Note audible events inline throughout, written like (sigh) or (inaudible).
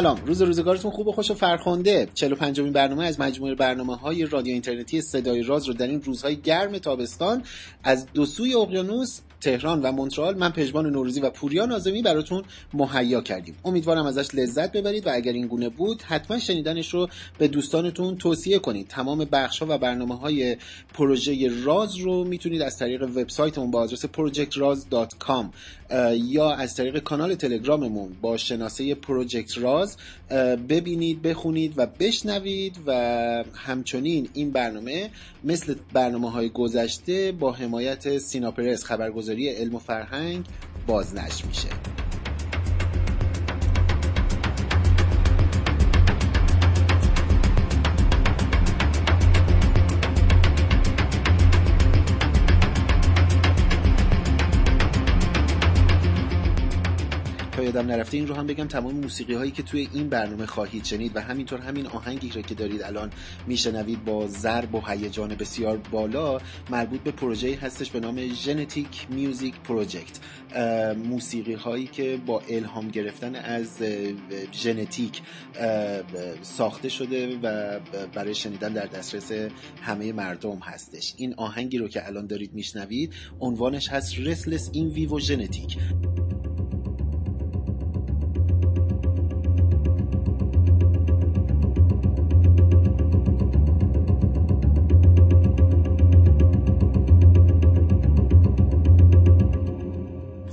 سلام. روز روزگارتون خوب و خوش و فرخنده. 45 مین برنامه از مجموعه برنامه های رادیو اینترنتی صدای راز رو در این روزهای گرم تابستان از دو سوی اقیانوس تهران و مونترال. من پژمان نوروزی و پوریا نازمی براتون مهیا کردیم. امیدوارم ازش لذت ببرید و اگر این گونه بود حتما شنیدنش رو به دوستانتون توصیه کنید. تمام بخش ها و برنامه های پروژه راز رو می‌تونید از طریق وبسایتمون با آدرس projectraz.com یا از طریق کانال تلگراممون با شناسه پروژکت راز ببینید بخونید و بشنوید و همچنین این برنامه مثل برنامه های گذشته با حمایت سیناپرس خبرگزاری علم و فرهنگ بازنشر میشه. یادم نرفته این رو هم بگم تمام موسیقی هایی که توی این برنامه خواهید شنید و همینطور همین آهنگی رو که دارید الان میشنوید با ضرب و هیجان بسیار بالا مربوط به پروژه هستش به نام ژنتیک میوزیک پروژکت موسیقی هایی که با الهام گرفتن از ژنتیک ساخته شده و برای شنیدن در دسترس همه مردم هستش. این آهنگی رو که الان دارید میشنوید عنوانش هست رسلس این ویو ژنتیک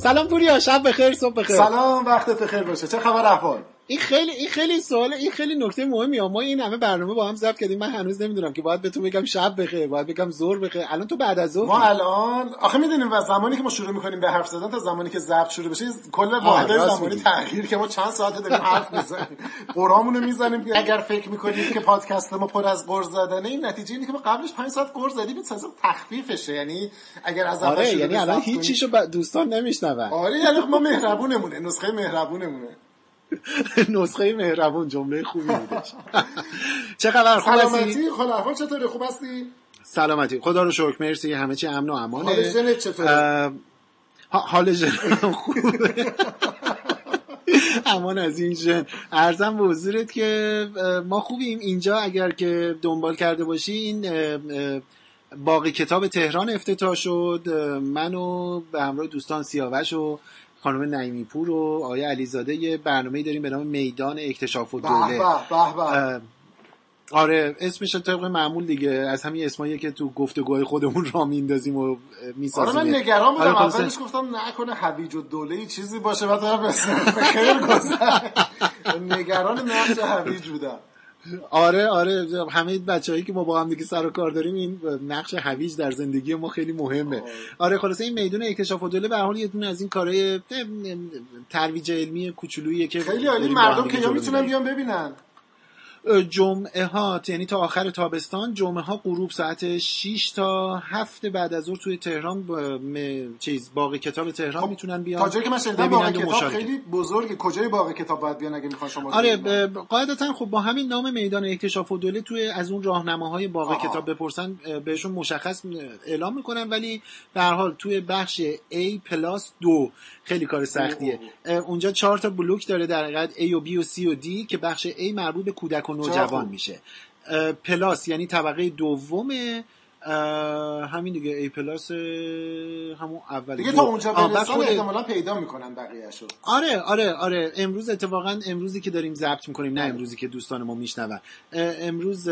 سلام پوریا شب بخیر صبح بخیر. سلام وقتت بخیر باشه. چه خبر احوال؟ این خیلی این خیلی سوال این خیلی نکته مهمی ما این همه برنامه با هم ضبط کردیم. من هنوز نمی‌دونم که باید به تو بگم شب بخیر باید بگم زور بخیر. الان تو بعد از ظهر ما الان آخه می‌دونیم و زمانی که ما شروع می‌کنیم به حرف زدن تا زمانی که ضبط شروع بشه کل واحد زمانی تغییر که ما چند ساعت داریم حرف می‌زنیم. قرامونو می‌زنیم اگر فکر می‌کنید که پادکست ما پر از قرض زدنه این نتیجه اینه که ما قبلش 5 ساعت قرض زدیم این تخفیفشه. یعنی اگر از آره یعنی الان هیچ چیزو دوستان نمیشنون. آره یعنی ما مهربونمونه نسخه مهربونمونه. (laughs) نسخه مهربون جمله خوبی بودش. (laughs) چه خبر خوب سلامتی خدا احوال چطوره خوب هستی؟ سلامتی. خدا رو شکر مرسی. همه چی امن و امانه. حال جنت چطوره؟ حال جنم خوبه. (laughs) امان از این ژن. ارزم به حضورت که ما خوبیم. اینجا اگر که دنبال کرده باشی این باقی کتاب تهران افتتاح شد. من و به همراه دوستان سیاوش و خانم نعیمی پور و آقای علیزاده یه برنامه داریم به نام میدان اکتشاف و دوله آره اسمش طبق معمول دیگه از همین اسمایی که تو گفتگوهای خودمون را میندازیم و می‌سازیم. آره من نگران بودم. آره اولش گفتم نکنه حویج و دوله چیزی باشه بعد دارم (laughs) خیر گذشت (laughs) نگران نقش حویج بودم. آره آره همه بچههایی که ما با هم دیگه سر و کار داریم این نقش هویج در زندگی ما خیلی مهمه. آره خلاصه این میدون اکتشاف و دوله به حال یه دونه از این کارهای ترویج علمی کوچولویی که خیلی عالی مردم که یا می‌تونن بیان ببینن. جمعه ها یعنی تا آخر تابستان جمعه ها غروب ساعت 6 تا 7 بعد از ظهر توی تهران با چیز باغ کتاب تهران خب می‌تونن بیان تا جایی که من شنیدم باغ کتاب خیلی بزرگه. کجای باغ کتاب باید بیان اگه می‌خوان شما آره قاعدتا خب با همین نام میدان اکتشاف و دوله توی از اون راهنماهای باغ آه. کتاب بپرسن بهشون مشخص اعلام می‌کنن. ولی به هر حال توی بخش A پلاس 2 خیلی کار سختیه. اونجا چهار تا بلوک داره در حقیقت A و B و C و D که بخش A مربوط به کودک و نوجوان میشه. پلاس یعنی طبقه دوم همین دیگه ای پلاس همون اول دیگه تا اونجا برسن خود... احتمالا پیدا می‌کنن بقیه‌شو. آره آره آره امروز اتفاقا امروزی که داریم ضبط می‌کنیم نه امروزی که دوستان ما میشنون. امروز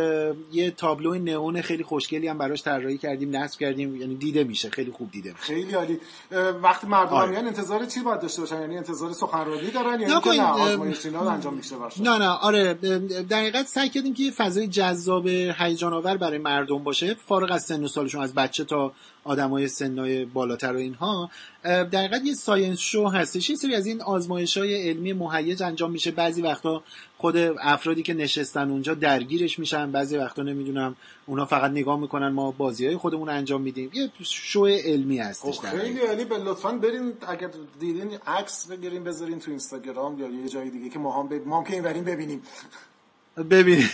یه تابلو نئون خیلی خوشگلی هم براش طراحی کردیم نصب کردیم یعنی دیده میشه خیلی خوب دیده میشه. خیلی عالی. وقتی مردم آره. میان انتظار چی باید داشته باشن؟ یعنی انتظار سخنرانی دارن یعنی نه, نه آزمایش انجام میشه نه نه آره در حقیقت سعی کردیم که یه فضای جذاب هیجان آور برای مردم باشه. فارغ از سن و سالشون از بچه تا آدمای سنای بالاتر و اینها در یه ساینس شو هستش. یه سری از این آزمایش های علمی مهیج انجام میشه. بعضی وقتا خود افرادی که نشستن اونجا درگیرش میشن. بعضی وقتا نمی‌دونم اونا فقط نگاه می‌کنن ما بازی های خودمون انجام میدیم. یه شو علمی هستش خب خیلی عالی. به لطفا برین اگر دیدین عکس بگیرین بذارین تو اینستاگرام یا یه جای دیگه که ما هم, ب... ما هم که این ببینیم. ببین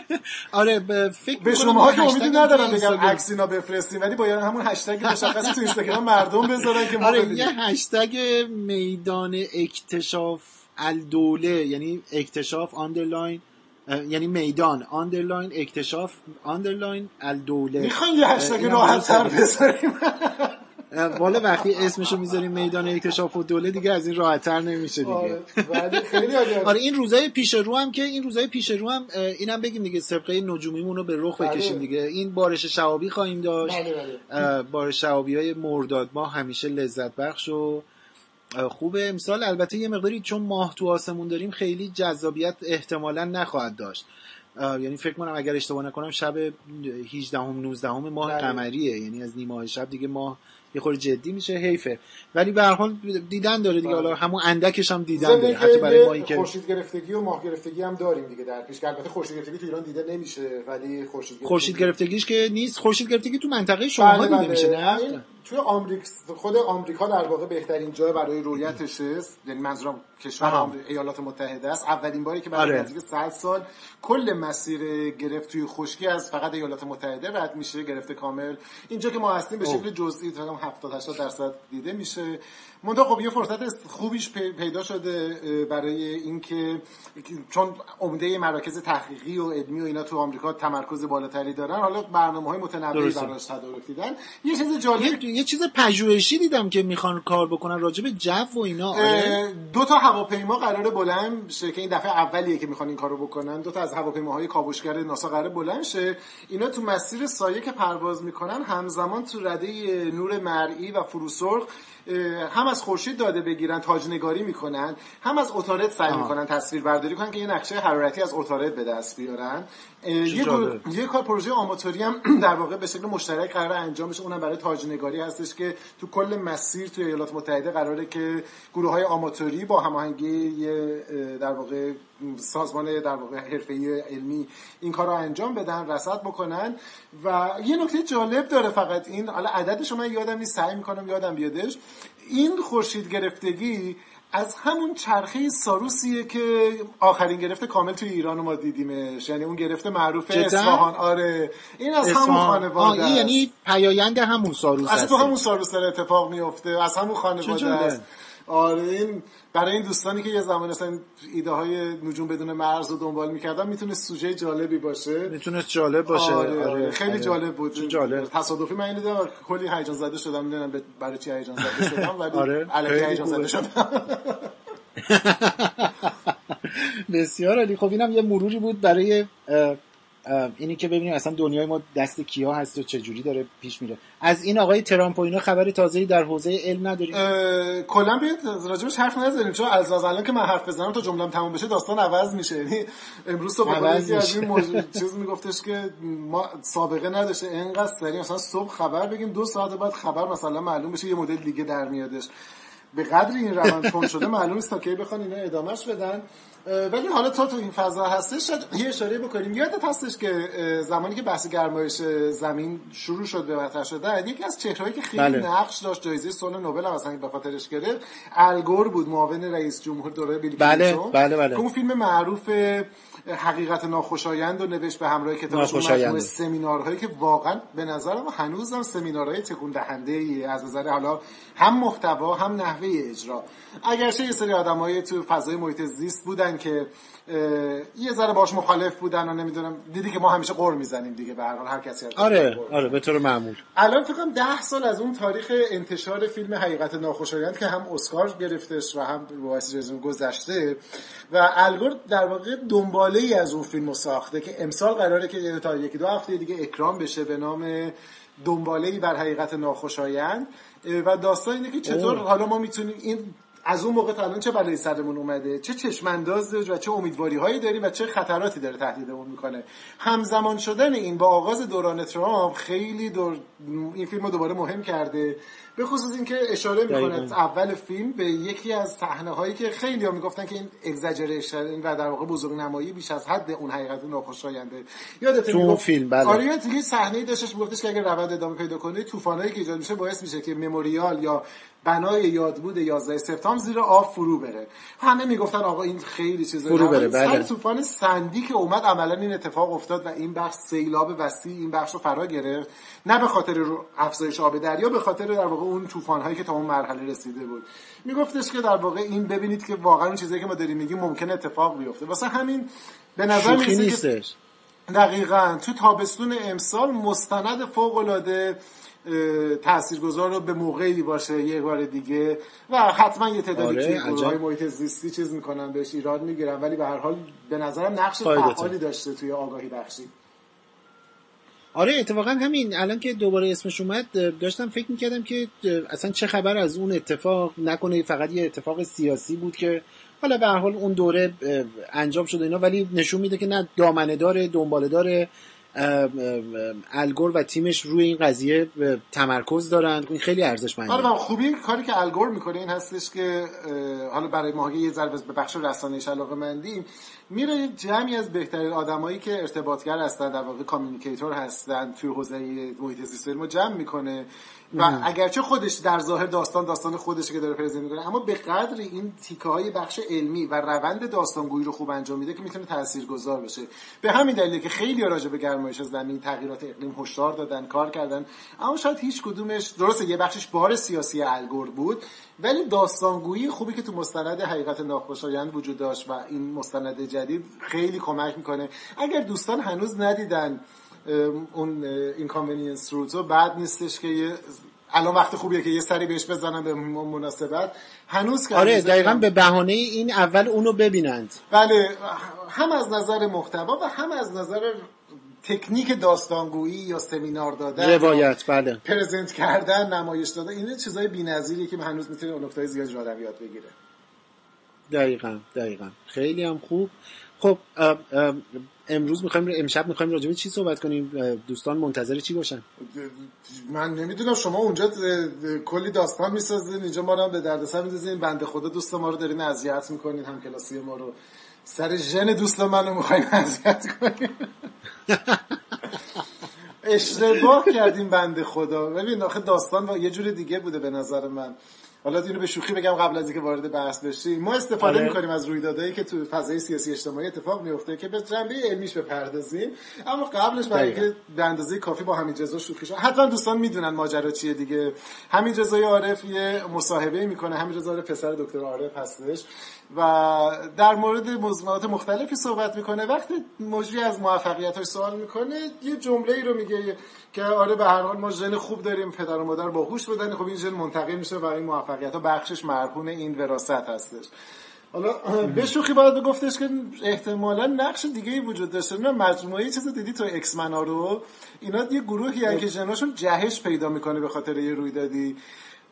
(laughs) آره فکر به شما که امیدی ندارم بگم عکس اینا بفرستیم ولی باید همون هشتگ مشخصی تو اینستاگرام مردم بذارن که ما آره یه هشتگ میدان اکتشاف الدوله یعنی اکتشاف underline یعنی میدان underline اکتشاف underline الدوله. می‌خواین یه هشتگ راحت تر بذاریم. والا وقتی اسمشو می‌ذاریم میدان اکتشاف و دوله دیگه از این راحتتر نمیشه دیگه. آره, آره این روزای پیش رو هم که این روزای پیش رو هم اینم بگیم دیگه سبقه نجومیمون رو به رخ بله. بکشیم دیگه. این بارش شوابی خواهیم داشت. بله بله. بارش شوابی های مرداد. ما همیشه لذت بخش و خوبه. امسال البته یه مقداری چون ماه تو آسمون داریم خیلی جذابیت احتمالا نخواهد داشت. یعنی فکر کنم اگر اشتباه نکنم شب 18 هم 19 هم ماه قمریه. یعنی از نیمه شب دیگه ماه یه خورده جدی میشه حیفه. ولی به هر حال دیدن داره دیگه. حالا بله. همون اندکش هم دیدن داره. حتی برای مایی که خورشید گرفتگی و ماه گرفتگی هم داریم دیگه در پیش. البته خورشید گرفتگی تو ایران دیده نمیشه ولی خورشید خورشید گرفتگیش که نیست. خورشید گرفتگی تو منطقه شما بله دیده بله. میشه نه؟ توی آمریکا خود آمریکا در واقع بهترین جای برای رویتش است یعنی منظورم کشور ایالات متحده است. اولین باری که بعد از نزدیک 100 سال کل مسیر گرفت توی خشکی از فقط ایالات متحده رد میشه گرفت کامل. اینجا که ما هستیم به شکل جزئی تا 70 80 درصد دیده میشه. منتها خب یه فرصت خوبیش پیدا شده برای اینکه چون عمده مراکز تحقیقی و علمی و اینا تو آمریکا تمرکز بالاتری دارن. حالا برنامه های متنوعی براش تدارک دیدن. یه چیز جالب یه, چیز پژوهشی دیدم که می‌خوان کار بکنن راجع به جو و اینا آره. دو تا هواپیما قراره بلند شه که این دفعه اولیه که می‌خوان این کارو بکنن. دو تا از هواپیماهای کاوشگر ناسا قراره بلند شه. اینا تو مسیر سایه که پرواز می‌کنن همزمان تو رده نور مرئی و فروسرخ هم از خورشید داده بگیرن تاجنگاری می‌کنن هم از اتارت سعی می‌کنن تصویر برداری کنن که یه نقشه حرارتی از اتارت به دست بیارن. یه, یه کار پروژه آماتوری هم (clears throat) در واقع به شکل مشترک قرار انجام بشه اونم برای تاجنگاری هستش که تو کل مسیر توی ایالات متحده قراره که گروه های آماتوری با هماهنگی در واقع سازمان در واقع حرفه‌ای علمی این کار رو انجام بدن رصد بکنن. و یه نکته جالب داره فقط این حالا عددش من یادم نیست سعی می‌کنم یادم بیادش. این خورشید گرفتگی از همون چرخه ساروسیه که آخرین گرفته کامل توی ایران ما دیدیمش. یعنی اون گرفته معروف اصفهان آره. این از همون خانواده این یعنی پیایند همون ساروس از تو همون ساروس داره اتفاق میفته از همون خانواده است. آره این برای این دوستانی که یه زمان اصلا ایده های نجوم بدون مرز رو دنبال می‌کردن می‌تونه سوژه جالبی باشه می‌تونه جالب باشه آره, آره. خیلی آره. جالب بود جالب. تصادفی من اینو کلی هیجان زده شدم نمی‌دونم برای چی هیجان زده (laughs) شدم ولی آره. الکی هیجان زده شدم (laughs) بسیار علی خب اینم یه مروری بود برای اینی که ببینیم اصلا دنیای ما دست کیا هست و چه جوری داره پیش میره. از این آقای ترامپ و اینا خبر تازه‌ای در حوزه علم نداریم؟ کلا بیاد راجبش حرف نزنیم چون از از الان که من حرف بزنم تا جمله‌ام تموم بشه داستان عوض میشه. یعنی امروز صبح از این موضوع (laughs) چیز میگفتش که ما سابقه نداشته انقدر سریع مثلا صبح خبر بگیم دو ساعت بعد خبر مثلا معلوم بشه یه مدل دیگه در میادش. به قدر این روند شده معلوم است تا کی بخوان اینا ادامهش بدن. ولی حالا تا تو این فضا هستش شاید یه اشاره بکنیم. یادت هستش که زمانی که بحث گرمایش زمین شروع شد به مطرح شده یکی از چهرهایی که خیلی بله. نقش داشت جایزه صلح نوبل هم اصلا به خاطرش گرفت الگور بود معاون رئیس جمهور دوره بیل بله بله بله. اون فیلم معروف حقیقت ناخوشایند و نوشت به همراه کتابش مجموعه سمینارهایی که واقعا به نظرم هنوزم سمینارهای تکون دهنده ای از نظر حالا هم محتوا هم نحوه اجرا. اگرچه یه سری آدمایی تو فضای محیط زیست بودن که یه ذره باش مخالف بودن و نمی‌دونم دیدی که ما همیشه قور می‌زنیم دیگه به هر حال هر کسی آره آره به طور معمول. الان فکر کنم 10 سال از اون تاریخ انتشار فیلم حقیقت ناخوشایند که هم اسکار گرفتش و هم باعث جایزه گذشته و الگور در واقع دنباله ای از اون فیلم ساخته که امسال قراره که تا یکی دو هفته دیگه اکرام بشه به نام دنباله ای بر حقیقت ناخوشایند. و داستان اینه که چطور حالا ما می‌تونیم این از اون موقع تا الان چه بلایی سرمون اومده؟ چه چشمانداز و چه امیدواری هایی داریم و چه خطراتی داره تهدیدمون می‌کنه؟ همزمان شدن این با آغاز دوران ترامپ خیلی دور... این فیلم رو دوباره مهم کرده. به خصوص اینکه اشاره می‌کنه اول فیلم به یکی از صحنه هایی که خیلی ها می‌گفتن که این اگزاجریشن و در واقع بزرگ نمایی بیش از حد اون حقیقت ناخوشاینده. یادت تو فیلم بله. آره یه صحنه داشتش میگفتش که اگه روند ادامه پیدا کنه طوفانایی که ایجاد میشه باعث میشه که مموریال یا بنای یادبود 11 سپتامبر زیر آب فرو بره. همه می‌گفتن آقا این خیلی چیزه فرو بره بله. طوفان سندی که اومد عملا این اتفاق افتاد و این بخش سیلاب وسیع این بخش رو فرا گرفت. نه به خاطر افزایش آب دریا به خاطر در واقع اون طوفان هایی که تا اون مرحله رسیده بود. میگفتش که در واقع این ببینید که واقعا اون چیزی که ما داریم میگیم ممکن اتفاق بیفته. واسه همین به نظر میاد دقیقا. تو تابستون امسال مستند فوق العاده تاثیرگذار رو به موقعی باشه یه بار دیگه. و حتما یه تعدادی آره، توی محیط زیستی چیز می‌کنن بهش ایراد می‌گیرن. ولی به هر حال به نظرم نقش فعالی داشته توی آگاهی بخشی. آره اتفاقا همین. الان که دوباره اسمش اومد داشتم فکر می‌کردم که اصلا چه خبر از اون اتفاق نکنه. فقط یه اتفاق سیاسی بود که حالا به هر حال اون دوره انجام شده اینا. ولی نشون میده که نه دامنه داره دنباله داره. الگور و تیمش روی این قضیه تمرکز دارن این خیلی ارزشمنده. آره خوبی کاری که الگور می‌کنه این هستش که حالا برای ما یه ذره به بخش رسانه‌ایش علاقه مندیم میره جمعی از بهترین آدمایی که ارتباطگر هستن در واقع communicator هستن توی حوزه محیط زیست رو جمع می‌کنه. و اگرچه خودش در ظاهر داستان داستان خودشه که داره present می‌کنه اما اینقدر این تیکه های بخش علمی و روند داستانگویی رو خوب انجام میده که می‌تونه تاثیرگذار بشه. به همین دلیله که خیلی راجع به گرمایش زمین تغییرات اقلیم هشدار دادن کار کردن اما شاید هیچ کدومش درسته یه بخشش بار سیاسی الگور بود ولی داستانگویی خوبی که تو مستند حقیقت ناخوشایند وجود داشت و این مستند جدید خیلی کمک می‌کنه. اگر دوستان هنوز ندیدن اون Inconvenient Truth رو بد نیستش که یه الان وقت خوبیه که یه سری بهش بزنن به مناسبت. هنوز که آره دقیقا به بهانه این اول اونو ببینند. بله هم از نظر محتوا و هم از نظر تکنیک داستانگویی یا سمینار دادن روایت بله. پرزنت کردن نمایش دادن این چیزای بی‌نظیریه که هنوز می‌تونه اون نکته زیادی آدم یاد بگیره. دقیقا دقیقا. خیلی هم خوب. خب امروز می‌خوایم امشب می‌خوایم راجع به چی صحبت کنیم؟ دوستان منتظر چی باشن؟ من نمی‌دونم شما اونجا کلی داستان می‌سازین اینجا ما رو به دردسر میندازین بنده خدا دوست ما رو دارین اذیت می‌کنین هم کلاسی ما رو. سر ژن دوست من رو می‌خوایم اذیت کنیم. (laughs) اشتباه کردیم بنده خدا. ببین آخه داستان با یه جور دیگه بوده به نظر من. حالا اینو به شوخی بگم قبل از اینکه وارد بحث بشیم ما استفاده آره. می‌کنیم از رویدادهایی که تو فضای سیاسی اجتماعی اتفاق میفته که به جنبه علمیش بپردازیم. اما قبلش برای اینکه به اندازه کافی با همین رضا شوخی شد. حتما دوستان می‌دونن ماجرا چیه دیگه. همین رضای عارف یه مصاحبه می‌کنه. همین رضا پسر دکتر عارف هستش. و در مورد موضوعات مختلفی صحبت می‌کنه. وقتی مجری از موفقیتش سوال می‌کنه یه جمله ای رو میگه که آره به هر حال ما ژن خوب داریم پدر و مادر باهوش بودن. خب این ژن منتقل میشه این موفقیت ها بخشش مرهون این وراثت هستش. حالا (clears throat) به شوخی باید بگفتش که احتمالا نقش دیگه ای وجود داشته. نه مجموعه چیز دیدی تو X-Men ا رو؟ اینا یه گروهی که ژناشون جهش پیدا می‌کنه به خاطر یه رویدادی.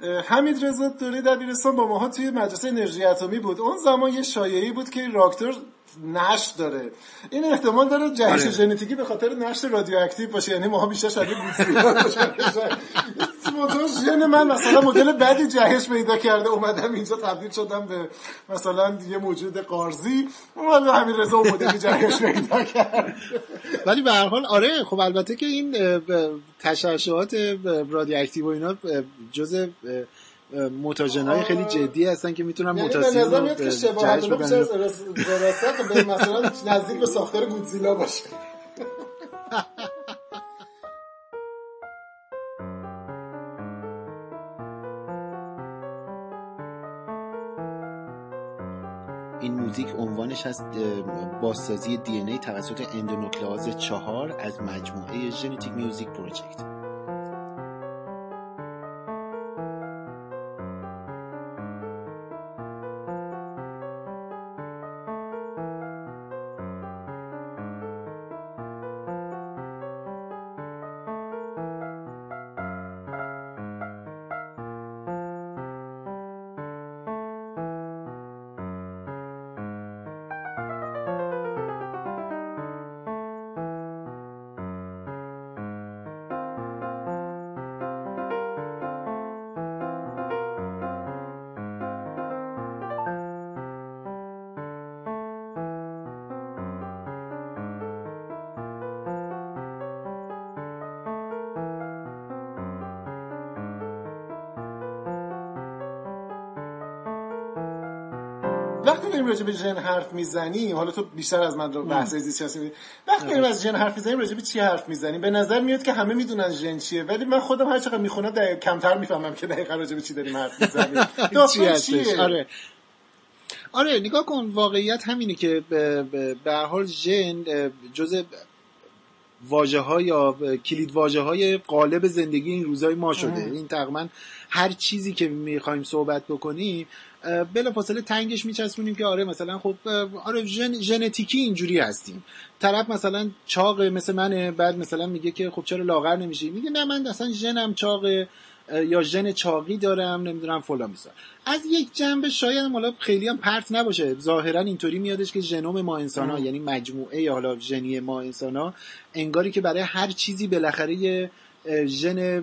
حمید رضا دوره دبیرستان با ماها توی مدرسه انرژی اتمی بود. اون زمان یه شایعی بود که راکتور نشت داره. این احتمال داره جهش آره. ژنتیکی به خاطر نشت رادیواکتیو باشه. یعنی ماها بیشتر شبیه موتور ژن من مثلا مدل بعدی جهش پیدا کرده اومدم اینجا تبدیل شدم به مثلا یه موجود قارزی اومد همین رضا مدل جهش پیدا کرد ولی به هر حال آره خب البته که این تشعشعات رادیواکتیو و اینا جزء های خیلی جدی هستن که می‌تونن یعنی متاسین رو جهش بدن به مثلا نزدیک به ساختار گودزیلا باشه موزیک عنوانش هست بازسازی دی ای توسط اندونوکلاز چهار از مجموعه ژنتیک میوزیک پروژکت وقتی داریم راجع به ژن حرف می‌زنیم حالا تو بیشتر از من بحث زیست شناسی وقتی داریم از ژن حرف می‌زنیم راجع به چی حرف می‌زنیم؟ به نظر میاد که همه می‌دونن ژن چیه ولی من خودم هر چقدر می‌خونم دقیق کمتر می‌فهمم که دقیقا راجع به چی داریم حرف می‌زنیم. (laughs) چیه؟ آره. آره نگاه کن واقعیت همینه که به حال ژن جزء واژه های یا کلید واژه های قالب زندگی این روزای ما شده. این تقریبا هر چیزی که می‌خوایم صحبت بکنیم بلا فاصله تنگش میچسبونیم که آره مثلا خب آره ژن ژنتیکی اینجوری هستیم. طرف مثلا چاق مثل منه بعد مثلا میگه که خب چرا لاغر نمیشی؟ میگه نه من اصلا ژنم چاقه. یا ژن چاقی دارم نمی‌دونم فلان میسا از یک جنبه شاید حالا خیلی هم پرت نباشه. ظاهرا اینطوری میادش که ژنوم ما انسان ها یعنی مجموعه یا حالا ژنی ما انسان ها انگاری که برای هر چیزی بالاخره ژن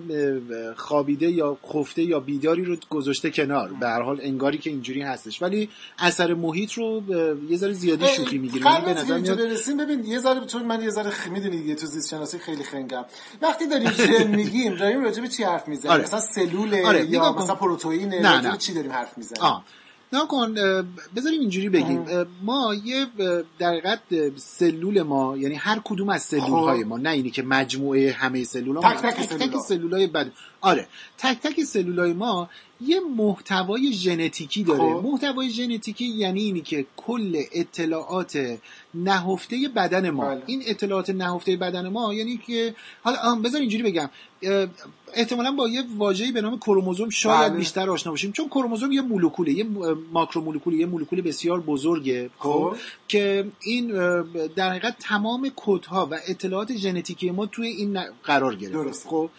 خوابیده یا خفته یا بیداری رو گذاشته کنار. به هر حال انگاری که اینجوری هستش. ولی اثر محیط رو یه ذره زیادی شوخی می‌گیره به نظر میاد برسیم ببین یه ذره چون من یه ذره خ... می‌دونید یه تو زیست شناسی خیلی خنگم. وقتی داریم ژن (laughs) میگیم داریم راجع به چی حرف می‌زنیم؟ آره. مثلا سلول آره. یا مثلا پروتئین چی داریم حرف می‌زنیم؟ نه کن بذاریم اینجوری بگیم. ما یه در حقیقت سلول ما یعنی هر کدوم از سلول های خب. ما نه اینی که مجموعه همه سلول ها تک تک, تک, تک سلول های بد... آره تک تک سلول های ما یه محتوای ژنتیکی داره خب. محتوای ژنتیکی یعنی اینی که کل اطلاعات نهفته بدن ما بله. این اطلاعات نهفته بدن ما یعنی که حالا بذار اینجوری بگم احتمالا با یه واژه‌ای به نام کروموزوم شاید بله. بیشتر آشنا باشیم چون کروموزوم یه مولکوله یه ماکرو مولکول یه مولکول بسیار بزرگه خب, خب. که این در حقیقت تمام کدها و اطلاعات ژنتیکی ما توی این قرار گرفته خب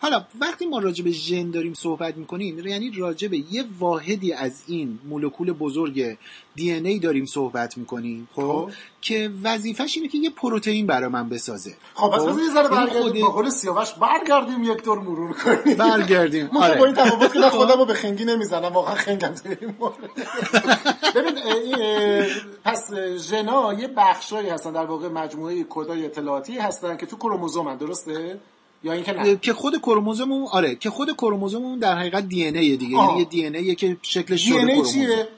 حالا وقتی ما راجع به ژن داریم صحبت می‌کنیم یعنی راجع به یه واحدی از این مولکول بزرگ دی ای داریم صحبت می‌کنیم خب, خب. که وظیفش اینه که یه پروتئین برای من بسازه. خب پس خب؟ یه ذره یعنی برگردیم با قول سیاوش برگردیم یک دور مرور کنیم. برگردیم. (laughs) آره. با این تفاوت که (laughs) خودمو به خنگی نمی‌زنم واقعا خنگم (laughs) ببین پس ژنا یه بخشایی هستن در واقع مجموعه کدای اطلاعاتی هستن که تو کروموزومن درسته؟ یا اینکه نه. که خود کروموزوم آره که خود کروموزوم در حقیقت دی ان ای دیگه. یعنی یه دی ان ای که شکلش شده کروموزوم. چیه؟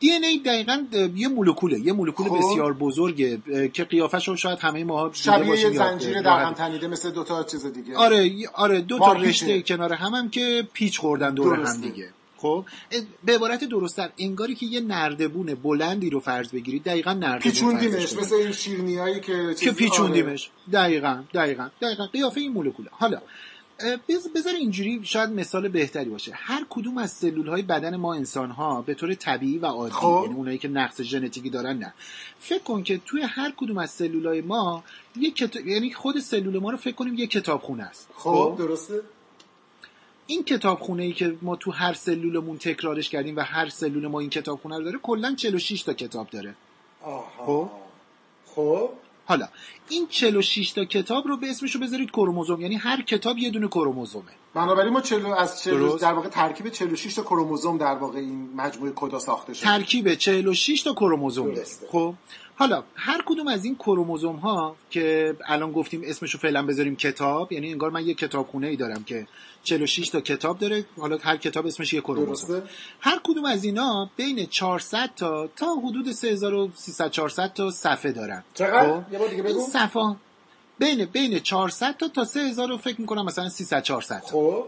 دی ان ای دقیقا یه مولکوله. یه مولکول خب. بسیار بزرگه که قیافش رو شاید همه ما شبیه یه زنجیره در هم تنیده مثل دو تا چیز دیگه. آره آره دو تا رشته کنار هم هم که پیچ خوردن دور هم دیگه. خب به عبارت درستتر انگاری که یه نردبون بلندی رو فرض بگیرید دقیقا نردبون پیچوندیمش مثل این شیرنیایی که که پیچوندیمش. آره. دقیقا دقیقا دقیقا. قیافه این مولکوله. حالا بذار اینجوری شاید مثال بهتری باشه. هر کدوم از سلول های بدن ما انسان ها به طور طبیعی و عادی خب. یعنی اونایی که نقص ژنتیکی دارن نه. فکر کن که توی هر کدوم از سلول های ما یک یعنی خود سلول ما رو فکر کنیم یه کتابخونه است. خب, خب؟ درسته؟ این کتابخونه ای که ما تو هر سلولمون تکرارش کردیم و هر سلول ما این کتابخونه رو داره کلا 46 تا کتاب داره. آها. خب؟ خب؟ حالا این 46 تا کتاب رو به اسمش رو بذارید کروموزوم یعنی هر کتاب یه دونه کروموزومه. بنابراین ما 40 از 40 در واقع ترکیب 46 تا کروموزوم در واقع این مجموعه کدا ساخته شده. ترکیب 46 تا کروموزوم خب؟ حالا هر کدوم از این کروموزوم ها که الان گفتیم اسمشو فعلا بذاریم کتاب یعنی انگار من یه کتابخونه ای دارم که 46 تا کتاب داره حالا هر کتاب اسمش یه کروموزوم. هر کدوم از اینا بین 400 تا تا حدود 3300 400 تا صفحه دارن. چقدر؟ خب؟ یه بار دیگه بگو. صفحه بین بین 400 تا تا 3000 رو فکر می‌کنم مثلا 300 400 خب؟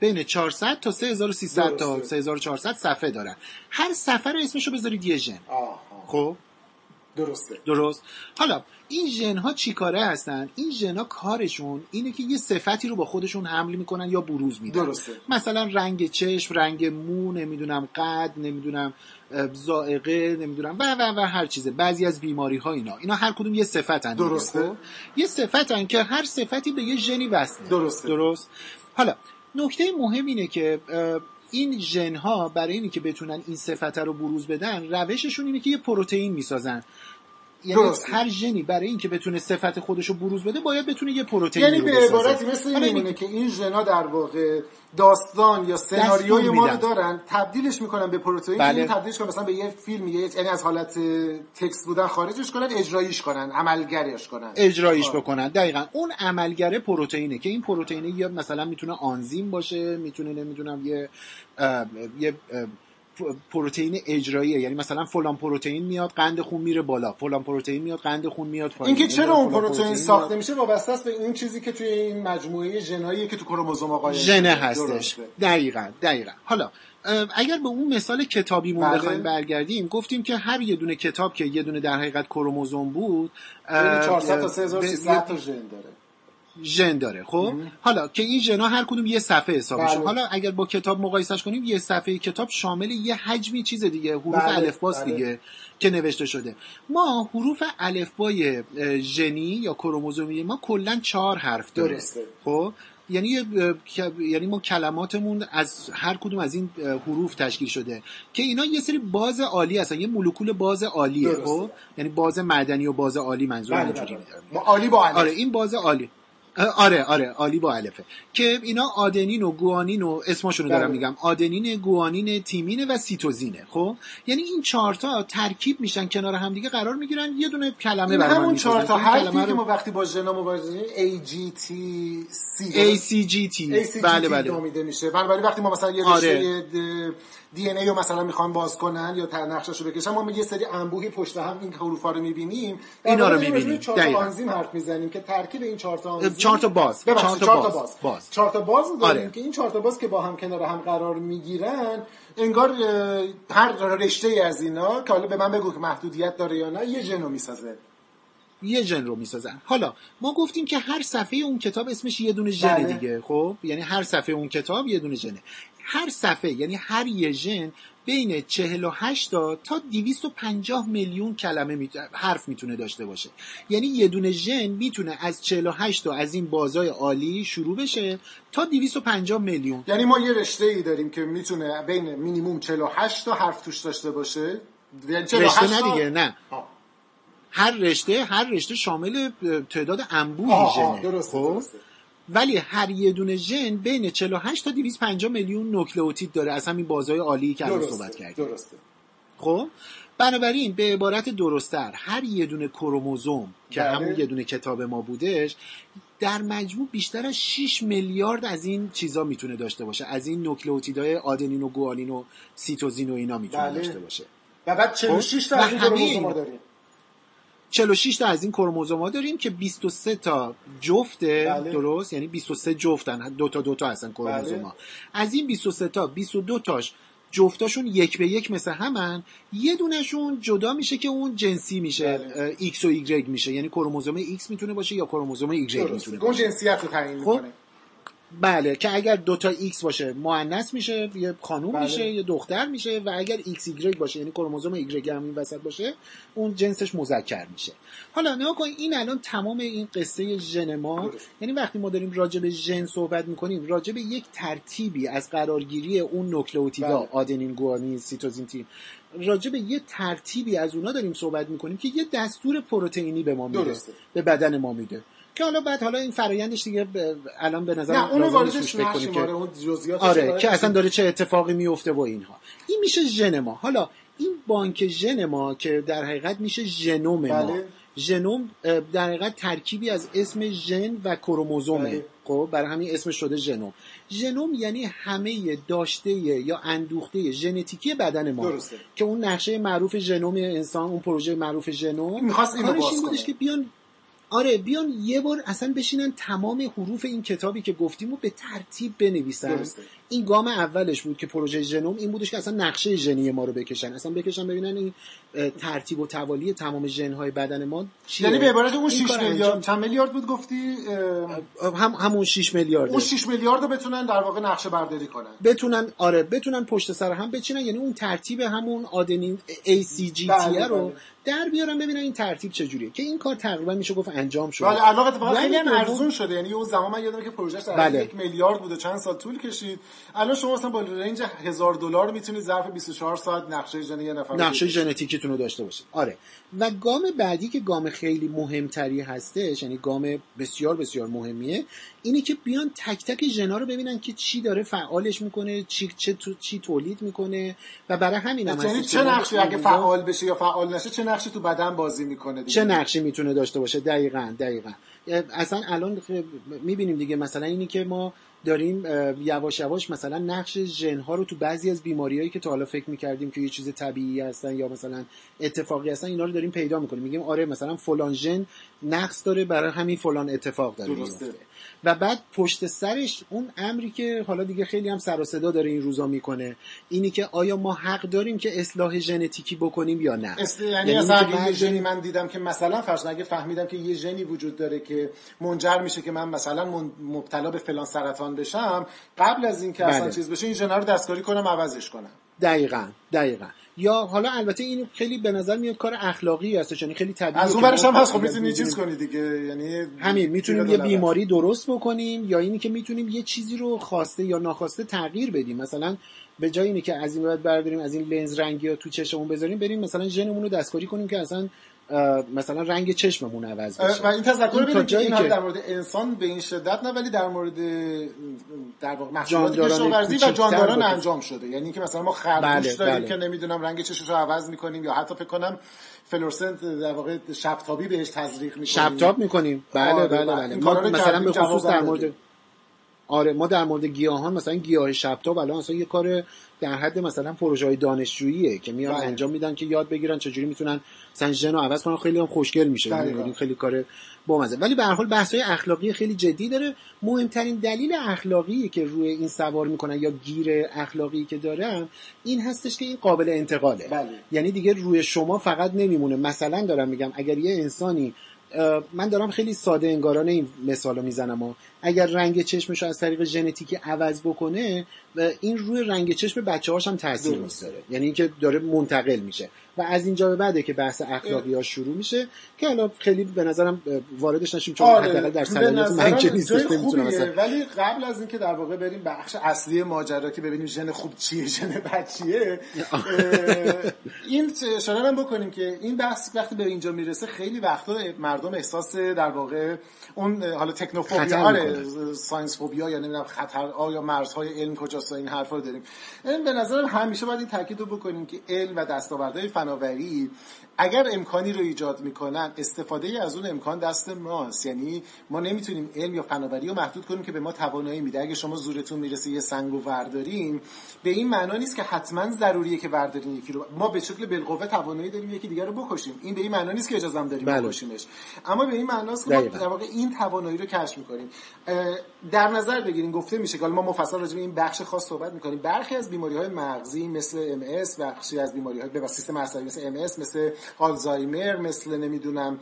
بین 400 تا 3300 تا 3400 صفحه دارن. هر صفحه رو اسمشو بذارید یه ژن. خب؟ درسته. درست. حالا این ژن ها چیکاره هستن؟ این ژن ها کارشون اینه که یه صفتی رو با خودشون حمل می‌کنن یا بروز میدن. درسته. مثلا رنگ چشم رنگ مو نمی‌دونم قد نمی‌دونم زائقه نمی‌دونم و و و هر چیزه. بعضی از بیماری ها اینا. اینا هر کدوم یه صفتن درسته. خب؟ یه صفتن که هر صفتی به یه ژنی وصله. درسته. درست؟ حالا نکته مهم اینه که این ژن برای اینی که بتونن این صفت رو بروز بدن روششون اینه که یه پروتئین می‌سازن. یعنی هر ژنی برای اینکه بتونه صفت خودش رو بروز بده باید بتونه یه پروتئین یعنی به عبارتی مثل این میمونه که این ژنا در واقع داستان یا سناریوی ما رو دارن تبدیلش می‌کنن به پروتئین بله. تبدیلش کنن مثلا به یه فیلم یه یعنی از حالت تکست بودن خارجش کنن اجراییش کنن عملگرش کنن. اجرایش آه. بکنن. دقیقا. اون عملگر پروتئینه که این پروتئینه یا مثلا می‌تونه آنزیم باشه می‌تونه نمی‌دونم یه یه پروتئین اجراییه. یعنی مثلا فلان پروتئین میاد قند خون میره بالا. فلان پروتئین میاد قند خون میاد پایین. اینکه چرا اون پروتئین ساخته میشه وابسته است به این چیزی که توی این مجموعه ژنایی که تو کروموزوم آقای ژنه هستش. دقیقاً دقیقاً. حالا اگر به اون مثال کتابیمون بله. بخوایم برگردیم گفتیم که هر یه دونه کتاب که یه دونه در حقیقت کروموزوم بود 400 تا 3300 تا ژن داره. ژن داره خب؟ حالا که این ژنا هر کدوم یه صفحه حسابشون بله. حالا اگر با کتاب مقایسش کنیم یه صفحه کتاب شامل یه حجمی چیز دیگه حروف بله. الفباست بله. دیگه که نوشته شده. ما حروف الفبای ژنی یا کروموزومی ما کلا چهار حرف داره درسته. خب؟ یعنی یعنی ما کلماتمون از هر کدوم از این حروف تشکیل شده که اینا یه سری باز عالی هستن. یه مولکول باز عالیه خب؟ یعنی باز معدنی و باز عالی منظور بله اینجوری بله. عالی با آره این باز عالی. آره آره عالی با الفه. که اینا آدنین و گوانین و اسمشون رو دارم بله. میگم. آدنین گوانین تیمینه و سیتوزینه خب؟ یعنی این چهارتا ترکیب میشن کنار هم دیگه قرار می‌گیرن یه دونه کلمه برای همون چهار تا حرفی که ما وقتی با ژنا مبارزه C. C G T. بله بله. میشه. بنابراین وقتی ما مثلا یه آره. دی ان ای رو مثلا می‌خوان باز کنن یا نقشش رو بکشن ما یه سری انبوهی پشت هم این حروفا رو می‌بینیم. اینا رو می‌بینیم. چهار تا آنزیم حرف می‌زنیم که ترکیب این چهار تا آنزیم چهار تا باز. چهار تا باز. باز. چهار تا باز داریم آره. که این چهار تا باز که با هم کنار هم قرار می‌گیرن انگار هر رشته ای از اینا که حالا به من بگو که محدودیت داره یا نه یه ژنو می‌سازه. یه ژن رو می‌سازن. حالا ما گفتیم که هر صفحه اون کتاب اسمش یه دونه ژن بله. دیگه خب؟ یعنی هر صفحه اون کتاب یه دونه ژنه هر صفحه یعنی هر یه ژن بین 48 تا تا 250 میلیون کلمه می... حرف می‌تونه داشته باشه. یعنی یه دونه ژن می‌تونه از 48 تا از این بازای عالی شروع بشه تا 250 میلیون. یعنی ما یه رشته ای داریم که می‌تونه بین مینیموم 48 تا حرف توش داشته باشه. یعنی رشته نه دیگه نه. هر رشته هر رشته شامل تعداد انبوهی ژنه. درسته, خب؟ درسته. ولی هر یه دونه ژن بین 48 تا 250 میلیون نوکلئوتید داره. از همین بازهای عالی که الان صحبت کردیم. درسته. خب؟ بنابراین به عبارت درستتر هر یه دونه کروموزوم که بله. همون یه دونه کتاب ما بودش در مجموع بیشتر از 6 میلیارد از این چیزا می‌تونه داشته باشه. از این نوکلئوتیدهای آدنین و گوانین و سیتوزین و اینا می‌تونه بله. داشته باشه. و بعد 46 تا از این کروموزوم داریم. 46 تا از این کروموزوم داریم که 23 تا جفته بله. درست؟ یعنی 23 جفتن دو تا دو تا هستن کروموزوم بله. از این 23 تا 22 تاش جفتاشون یک به یک مثل همن. یه دونشون جدا میشه که اون جنسی میشه بله. X و Y میشه. یعنی کروموزوم X می‌تونه باشه یا کروموزوم Y می‌تونه باشه. اون جنسیت رو تعیین خب بله که اگر دوتا ایکس باشه مؤنث میشه یه خانوم بله. میشه یه دختر میشه و اگر ایکس ایگرگ باشه یعنی کروموزوم ایگرگ هم این وسط باشه اون جنسش مذکر میشه حالا نگاه کن این الان تمام این قصه ژن ما یعنی وقتی ما داریم راجع به ژن صحبت می‌کنیم راجع به یک ترتیبی از قرارگیری اون نوکلئوتیدا بله. آدنین گوانین سیتوزین تیمین راجع به یه ترتیبی از اونا داریم صحبت می‌کنیم که یه دستور پروتئینی به ما میده به بدن ما میده که حالا بعد حالا این فرایندش دیگه الان به نظر نه اونو واردش نشیم که اون آره که اصلا داره چه اتفاقی میفته و اینها. این میشه ژن ما. حالا این بانک ژن ما که در حقیقت میشه ژنوم ما. بله. ژنوم در حقیقت ترکیبی از اسم ژن و کروموزومه. بله. خب برای همین اسمش شده ژنوم. ژنوم یعنی همه داشته یا اندوخته ژنتیکی بدن ما. درسته. که اون نقشه معروف ژنوم انسان اون پروژه معروف ژنوم می‌خواست اینو باز که بیان آره بیان یه بار اصلا بشینن تمام حروف این کتابی که گفتیم رو به ترتیب بنویسن. این گام اولش بود که پروژه ژنوم این بودش که اصلا نقشه ژنی ما رو بکشن. اصلا بکشن ببینن این ترتیب و توالی تمام ژنهای بدن ما چیه. یعنی به عبارت اون 6 میلیارد چند میلیارد بود گفتی؟ هم همون 6 میلیارد اون 6 میلیارد رو بتونن در واقع نقشه برداری کنن. بتونن آره بتونن پشت سر هم بچینن. یعنی اون ترتیب همون آدنین ACGT بله رو بله. در بیارن ببینن این ترتیب چجوریه. که این کار تقریبا میشه گفت انجام شده بله علاوه اتفاقا خیلی ارزون شده. یعنی اون زمان من یادم که پروژه بله. یک میلیارد بوده چند سال طول کشید. الان شما مثلا با رنج هزار دلار می‌تونید ظرف 24 ساعت نقشه ژن یه نفر نقشه ژنتیکیتون رو داشته باشید. آره. و گام بعدی که گام خیلی مهمتری هستش یعنی گام بسیار بسیار مهمیه اینه که بیان تک تک ژنا رو ببینن که چی داره فعالش می‌کنه چی چه تو چی تولید می‌کنه و برای همین هم یعنی چه نقشی اگه فعال بشه یا فعال نشه چه نقشی تو بدن بازی می‌کنه دیگه. چه نقشی می‌تونه داشته باشه؟ دقیقا دقیقا. اصلا الان می‌بینیم دیگه مثلا اینی که ما داریم یواش یواش مثلا نقش ژن ها رو تو بعضی از بیماریهایی که تا حالا فکر می‌کردیم که یه چیز طبیعی هستن یا مثلا اتفاقی هستن اینا رو داریم پیدا می‌کنیم. میگیم آره مثلا فلان ژن نقص داره برای همین فلان اتفاق داره میفته و بعد پشت سرش اون امری که حالا دیگه خیلی هم سر و صدا داره این روزا می‌کنه اینی که آیا ما حق داریم که اصلاح ژنتیکی بکنیم یا نه؟ یعنی مثلا یه ژنی من دیدم که مثلا فرض اگه فهمیدم که یه ژنی وجود داره که منجر میشه که من مثلا مبتلا به فلان سرطان بشم قبل از اینکه بله. اصلا چیز بشه این ژن رو دستکاری کنم عوضش کنم. دقیقا دقیقا. یا حالا البته این خیلی به نظر میاد کار اخلاقی هست یعنی خیلی طبیعیه از اون برش هم هست خب می‌تونی چیز کنی دیگه یعنی همین می‌تونیم یه بیماری درست بکنیم یا اینی که می‌تونیم یه چیزی رو خواسته یا ناخواسته تغییر بدیم. مثلا به جای اینی که از این بعد برداریم از این لنز رنگی ها تو چشمون بذاریم بریم مثلا ژنمون رو دستکاری کنیم که اصلا مثلا رنگ چشممون عوض بشه و این تذکر ببینید که این. در مورد انسان به این شدت نه ولی در مورد در واقع محصولات کشاورزی و جانداران انجام شده یعنی که مثلا ما خرگوش بله، داریم بله. که نمی‌دونم رنگ چشش رو عوض می‌کنیم یا حتی فکر کنم فلورسنت در واقع شبتابی بهش تزریق می‌کنیم شبتاب می‌کنیم بله بله بله, بله. ما مثلا به خصوص در مورد آره ما در مورد گیاهان مثلا گیاه شبتاب الان مثلا یه کار در حد مثلا پروژه های دانشجوییه که میان بله. انجام میدن که یاد بگیرن چجوری می‌تونن مثلا ژن رو عوض کنن. خیلی هم خوشگل میشه. یعنی خیلی کار بامزه. ولی به هر حال بحث های اخلاقی خیلی جدی داره. مهمترین دلیل اخلاقی که روی این سوار می‌کنن یا گیر اخلاقی که دارن این هستش که این قابل انتقاله. بله. یعنی دیگه روی شما فقط نمیمونه. مثلا دارم میگم اگر یه انسانی من دارم خیلی ساده انگارانه این مثال رو می‌زنم و اگر رنگ چشمش رو از طریق ژنتیکی عوض بکنه این روی رنگ چشم بچه هاش هم تاثیر می‌ذاره. یعنی اینکه داره منتقل میشه. و از اینجا به بعده که بحث اخلاقی ها شروع میشه که حالا خیلی به نظرم واردش نشیم چون آره. در صلاحیت من که نیستش ولی قبل از اینکه در واقع بریم بخش اصلی ماجرا که ببینیم ژن خوب چیه ژن بد چیه این اشاره بکنیم که این بحث وقتی به اینجا می‌رسه خیلی وقتا مردم احساس در واقع اون حالا تکنوفوبیا آره ساینس فوبیا یا نمی‌دونم خطر آیا مرزهای علم کجاست این حرفا رو داریم. به نظرم همیشه باید این تاکید رو بکنیم که علم و دستاوردهای فناوری اگر امکانی رو ایجاد می‌کنن استفاده از اون امکان دست ماست. یعنی ما نمی‌تونیم علم یا فناوری رو محدود کنیم که به ما توانایی میده. اگه شما زورتون می‌رسه یه سنگ و ورداریم به این معنا نیست که حتما ضروریه که وردارین یکی رو. ما به شکل بالقوه توانایی داریم یکی دیگر رو بکشیم. این به این معنا نیست که اجازه داریم بله. بکشیمش. اما به این معناست که ما در واقع این توانایی رو کشف می‌کنیم. در نظر بگیریم گفته میشه که ما مفصل راجع به این بخش خاص صحبت می‌کنیم. برخی از بیماری های مغزی مثل ام اس بخشی از بیماری های به سیستم عصبی مثل ام مثل آلزایمر مثل نمی‌دونم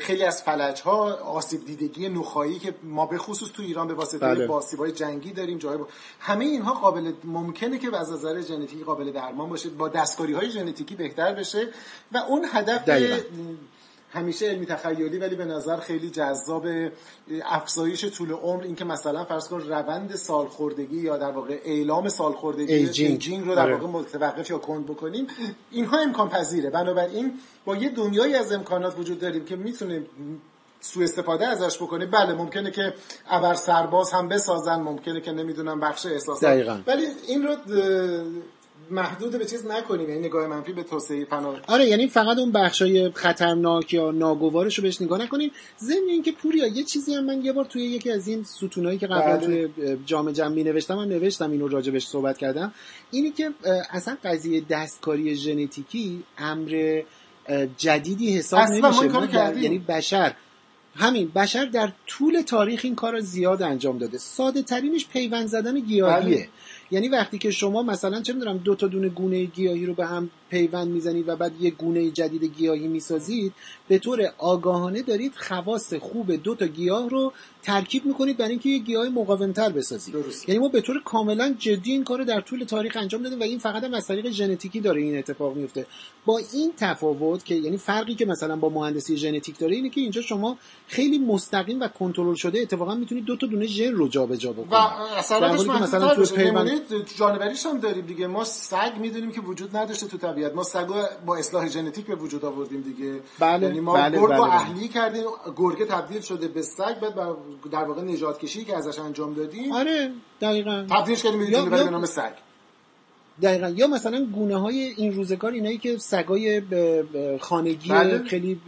خیلی از فلج ها آسیب دیدگی نخایی که ما به خصوص تو ایران به واسطه بله. های جنگی داریم جای با... همه اینها قابل ممکنه که از نظر ژنتیکی قابل درمان باشه با دستکاری های ژنتیکی بهتر بشه و اون هدف همیشه علمی تخیلی ولی به نظر خیلی جذاب افزایش طول عمر. اینکه مثلا فرض کن روند سالخوردگی یا در واقع اعلام سالخوردگی ایجینگ رو در آره. واقع متوقف یا کند بکنیم اینها امکان پذیره بنابراین با یه دنیایی از امکانات وجود داریم که می‌تونیم سوء استفاده ازش بکنیم بله ممکنه که ابر سرباز هم بسازن ممکنه که نمی‌دونم بخش احساسات. ولی این رو محدود به چیز نکنیم یعنی نگاه منفی به توسعه پناه آره یعنی فقط اون بخشای خطرناک یا ناگوارش رو بهش نگاه نکنیم ضمن اینکه پوریا یه چیزی هم من یه بار توی یکی از این ستونایی که قبلا بله. توی جام جمعی نوشتم من نوشتم اینو راجبش صحبت کردم اینی که اصلا قضیه دستکاری ژنتیکی امر جدیدی حساب نمیشه. یعنی بشر. همین بشر در طول تاریخ این کار رو زیاد انجام داده. ساده ترینش پیوند زدن گیاهیه. بله. یعنی وقتی که شما مثلا چه می‌دونم دو تا دونه گونه گیاهی رو به هم پیوند می‌زنید و بعد یه گونه جدید گیاهی می‌سازید به طور آگاهانه دارید خواص خوب دو تا گیاه رو ترکیب می‌کنید برای اینکه یه گیاه مقاومتر بسازید. درست. یعنی ما به طور کاملا جدی این کار رو در طول تاریخ انجام دادیم و این فقط هم از طریق ژنتیکی داره این اتفاق میفته با این تفاوت که یعنی فرقی که مثلا با مهندسی ژنتیک داره اینه که اینجا شما خیلی مستقیم و کنترل شده اتفاقا می‌تونید دو تا دونه ژن رو جابجا بکنید. و اصلا مثلا تو پیوند جانوریش هم داریم دیگه. ما سگ می‌دونیم که وجود نداشته تو طبیعت. ما سگ با اصلاح ژنتیک به وجود آوردیم دیگه. بله یعنی ما بله گرگ بله, بله. اهلی کردیم گرگه تبدیل شده به سگ بعد در واقع نجات کشی که ازش انجام دادیم. آره دقیقاً. تبدیلش کردیم به نام سگ. دقیقا. یا مثلا گونه های این روزگار اینایی که سگای خانگی بله. خیلی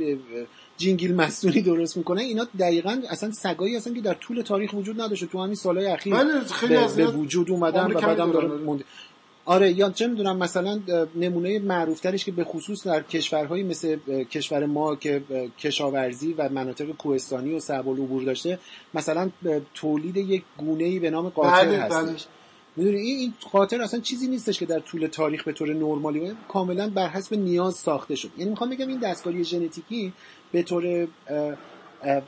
جینگیل مصنوعی درست می‌کنه اینا دقیقا اصلا سگایی هستن که در طول تاریخ وجود نداشته. تو همین سالهای اخیر بله، به, به وجود اومدن و بعدم داره. آره یا چه می‌دونم مثلا نمونه معروفترش که به خصوص در کشورهایی مثل کشور ما که کشاورزی و مناطق کوهستانی و صعب العبور داشته مثلا تولید یک گونه ای به نام قاطر بله، هستش بله. می‌دونی این این خاطر اصلا چیزی نیستش که در طول تاریخ به طور نرمالی کاملا بر حسب نیاز ساخته شد یعنی می‌خوام بگم این دستکاری ژنتیکی به طور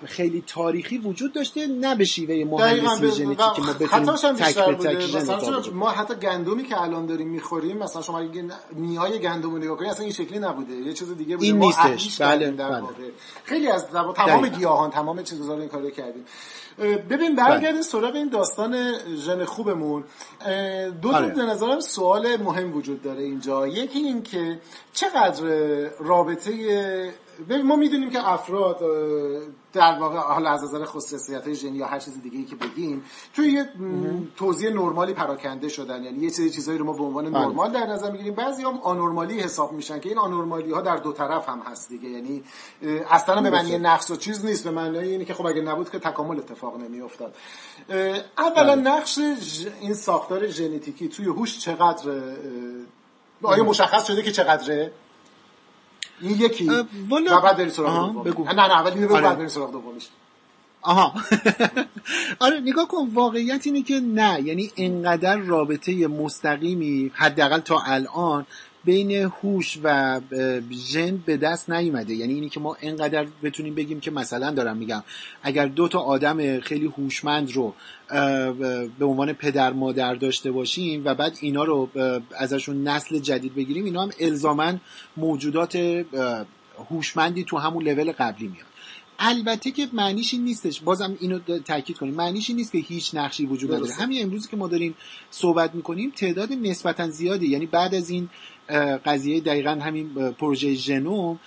خیلی تاریخی وجود داشته نه به شیوه مهندسی ژنتیکی. که ما بتونیم تک به تک مثلا ما حتی گندمی که الان داریم می‌خوریم مثلا شما اگه نیهای گندم رو نگاه کنید اصلا این شکلی نبوده. یه چیز دیگه بوده. این نیستش. بله, بله. خیلی از تمام گیاهان تمام چیزا رو این کارو کردیم. ببین برگردیم بله. سراغ این داستان ژن خوبمون. دو تا آره. به نظرم سوال مهم وجود داره اینجا. یکی این که چقدر رابطه ما می‌دونیم که افراد در واقع حالا از نظر خصوصیت های ژنی یا هر چیز دیگه ای که بگیم توی یه توضیح نرمالی پراکنده شدن. یعنی یه سری چیزایی رو ما به عنوان بله. نرمال در نظر می‌گیریم. بعضی هم آنورمالی حساب میشن که این آنورمالی ها در دو طرف هم هست دیگه. یعنی اصلا به معنی نقص و چیز نیست. به معنی اینه که خب اگه نبود که تکامل اتفاق نمیافتاد. اولا بله. نقش این ساختار ژنتیکی توی هوش چقدر آیا مشخص شده که چقدره؟ این یکی. والا بعد بریم سراغ بگو. نه نه اول اینو بگو آره. بعد بریم سراغ دومیش آها. (laughs) آره نگاه کن واقعیت اینه که نه یعنی انقدر رابطه مستقیمی حداقل تا الان بین هوش و ژن به دست نیومده. یعنی اینی که ما انقدر بتونیم بگیم که مثلا دارم میگم اگر دو تا آدم خیلی هوشمند رو به عنوان پدر مادر داشته باشیم و بعد اینا رو ازشون نسل جدید بگیریم اینا هم الزاما موجودات هوشمندی تو همون لول قبلی میاد. البته که معنیش این نیستش. بازم اینو تاکید کنیم. معنیش این نیست که هیچ نقشی وجود نداره. همین امروزی که ما داریم صحبت می‌کنیم تعداد نسبتا زیادی. یعنی بعد از این قضیه دقیقا همین پروژه ژنوم.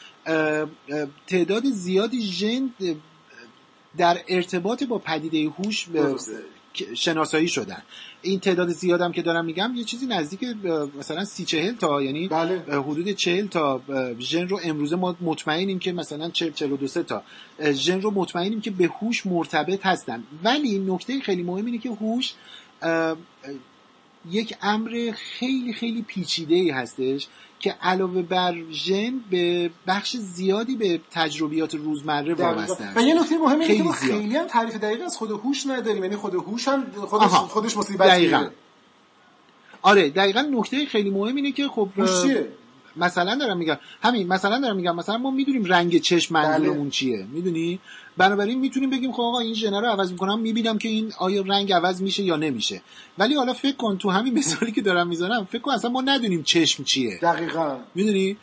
تعداد زیادی ژن در ارتباط با پدیده هوش شناسایی شدن. این تعداد زیادم که دارم میگم یه چیزی نزدیک مثلا سی چهل تا یعنی بله. حدود چهل تا ژن رو امروزه ما مطمئنیم که مثلا چهل چهل و دو تا. ژن رو مطمئنیم که به هوش مرتبط هستن. ولی نکته خیلی مهم اینه که هوش یک امر خیلی خیلی پیچیده ای هستش که علاوه بر ژن به بخش زیادی به تجربیات روزمره وابسته است. و یه نکته مهم اینه که ما خیلی هم تعریف دقیق از خود هوش نداریم. یعنی خود هوش هم خودش خودش مصیبتیه آره دقیقا نکته خیلی مهم اینه که خب مثلا دارم میگم همین مثلا دارم میگم مثلا ما می‌دونیم رنگ چشم منظورمون بله. چیه می‌دونی؟ بنابراین می‌تونیم بگیم خب آقا این ژنر رو عوض می‌کنم می‌بینم که این آیا رنگ عوض میشه یا نمیشه. ولی حالا فکر کن تو همین مثالی که دارم می‌زنم فکر کن اصلا ما ندونیم چشم چیه. دقیقا. می‌دونی؟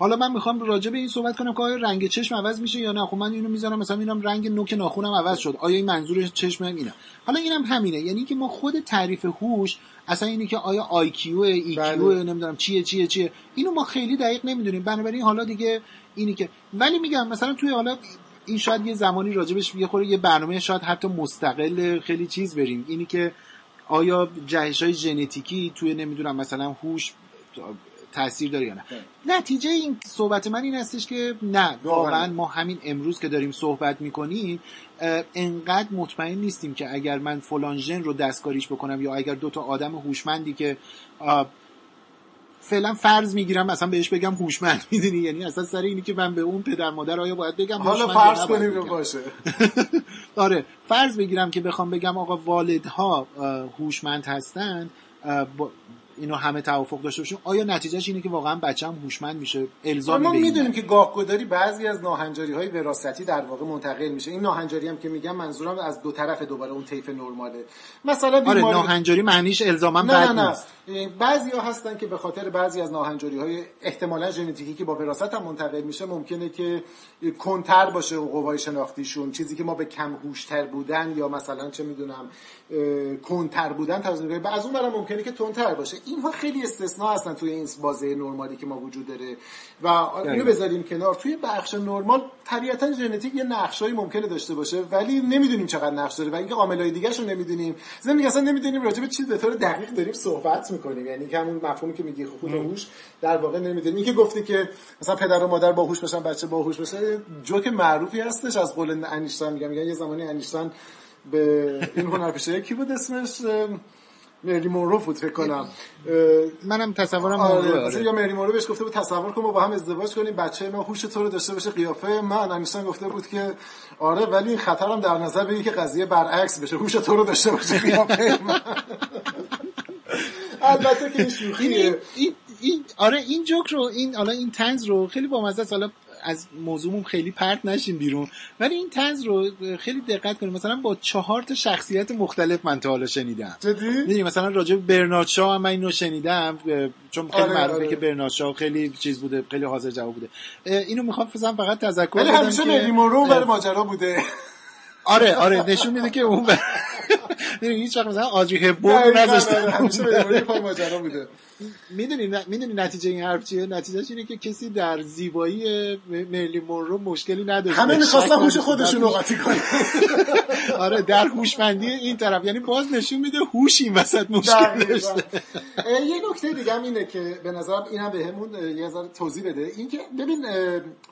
حالا من می‌خوام راجع به این صحبت کنم که آیا رنگ چشم عوض میشه یا نه؟ خب من اینو می‌ذارم مثلا اینم رنگ نوک ناخونم عوض شد. آیا این منظور چشم اینه؟ حالا اینم همینه. یعنی که ما خود تعریف هوش اصلا اینی که آیا IQ EQ نمی‌دونم چیه چیه چیه اینو ما خیلی دقیق نمی‌دونیم. بنابراین حالا دیگه اینی که ولی میگم مثلا توی حالا این شاید یه زمانی راجبش یه خوره یه برنامه شاید حتی مستقل خیلی چیز بریم. اینی که آیا جهش های ژنتیکی توی نمی‌دونم مثلا هوش تاثیر داره یا نه. نتیجه این صحبت من این هستش که نه واقعا. ما همین امروز که داریم صحبت می‌کنیم انقدر مطمئن نیستیم که اگر من فلان ژن رو دستکاریش بکنم یا اگر دو تا آدم هوشمندی که فعلا فرض می‌گیرم مثلا بهش بگم هوشمند می‌دونی؟ یعنی اصلا سر اینی که من به اون پدر مادر آیا باید بگم حالا فرض کنیم باشه. (laughs) آره. فرض بگیرم که بخوام بگم آقا والدها هوشمند هستند اینو همه توافق داشته باشیم آیا نتیجهش اینه که واقعا بچه‌م هوشمند میشه الزامی ما می‌دونیم که گاه گداری بعضی از ناهنجاری های وراثتی در واقع منتقل میشه. این ناهنجاری هم که میگم منظورم از دو طرف دوباره اون طیف نرماله. مثلا آره، بیماری... آره ناهنجاری معنیش الزاما بد نه. نه. بعضی ها هستن که به خاطر بعضی از ناهنجاری های احتمالا ژنتیکی که با وراثت هم منتقل میشه ممکنه که کنتر باشه قوای شناختیشون. چیزی که ما به کم هوشتر بودن یا مثلا چه می‌دونم کنتر بودن توجه می‌کنه از اون برم ممکنه که تندتر باشه. اینها خیلی استثنا هستن توی این بازه نرمالی که ما وجود داره. و اینو بذاریم کنار. توی بخش نرمال طبیعتا ژنتیک یه نقشایی ممکنه داشته باشه ولی نمی‌دونیم چقدر نقش داره و اینکه عاملای دیگه رو نمی‌دونیم. زمین اصلا نمی‌دونیم راجع به چی به طور دقیق داریم صحبت می‌کنیم. یعنی که همون مفهومی که میگی خود هوش در واقع نمی‌دونیم. اینکه گفتی که مثلا پدر و مادر باهوش باشن بچه باهوش باشه جوک معروفی هستش. از قول انیشتین میگم میگن یه زمانی انیشتین به این هنرپیشه کی بود اسمش مری مورو بود فکر کنم. منم تصورم آره. آره. یا مری مورو بهش گفته بود تصور کن ما با هم ازدواج کنیم بچه ما هوش تو رو داشته باشه قیافه من. انیشتین گفته بود که آره ولی این خطرم در نظر بگیر که قضیه برعکس بشه هوش تو رو داشته باشه قیافه من. (laughs) البته که این شوخیه. این آره این جوک رو این حالا این تنز رو خیلی با مزه حالا از موضوعمون خیلی پرت نشیم بیرون. ولی این تنز رو خیلی دقت کنیم مثلا با چهار تا شخصیت مختلف من تا حالا شنیدم. جدی؟ مثلا راجع به برنارد شاه هم من اینو شنیدم چون خیلی آره معروفه آره. که برنارد شاه خیلی چیز بوده خیلی حاضر جواب بوده. اینو می‌خوام فقط تذکر بدم همیشه که رو برای ماجرا بوده. آره آره نشون میده که اون هیچ وقت مثلا آجی هبون نذاشته همیشه به پای ماجرا بوده. می‌دونی می‌دونی نتیجه این حرف چیه؟ نتیجهش اینه که کسی در زیبایی مرلی مونرو مشکلی نداره همه می‌خواستن هوش خودشون رو قاطی کنن (laughs) آره در هوشمندی این طرف. یعنی باز نشون میده هوش این وسط مشکل داشته. یه نکته دیگه هم اینه که به نظرم این هم بهمون یه ذره توضیح بده. اینکه ببین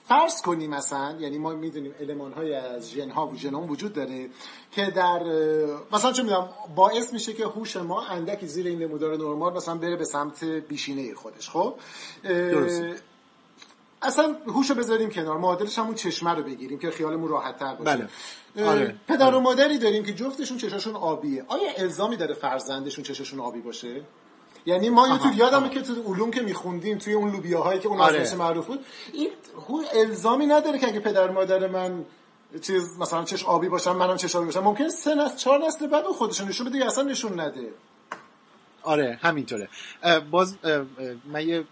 فرض کنیم مثلا یعنی ما می‌دونیم المان های از ژن ها و ژنوم وجود داره. که در مثلا چه می‌دونم باعث میشه که هوش ما اندکی زیر این نمودار نرمال مثلا بره به سمت بیشینه خودش خب؟ اصلا هوشو بذاریم کنار معادلش همون چشمه رو بگیریم که خیالمون راحت تر باشه. بله. آره. پدر و مادری داریم که جفتشون چشاشون آبیه. آیا الزامی داره فرزندشون چشاشون آبی باشه؟ یعنی ما یه تو یادمه که تو علوم که میخوندیم توی اون لوبیاهایی که اون آره. معروف بود این الزامی نداره که اگه پدر مادر من چیز مثلا چش آبی باشن منم چش آبی باشم ممکن سه نسل چهار نسل بعد اون خودشون نشون بده یا اصلا نشون نده. آره همینطوره. باز من یه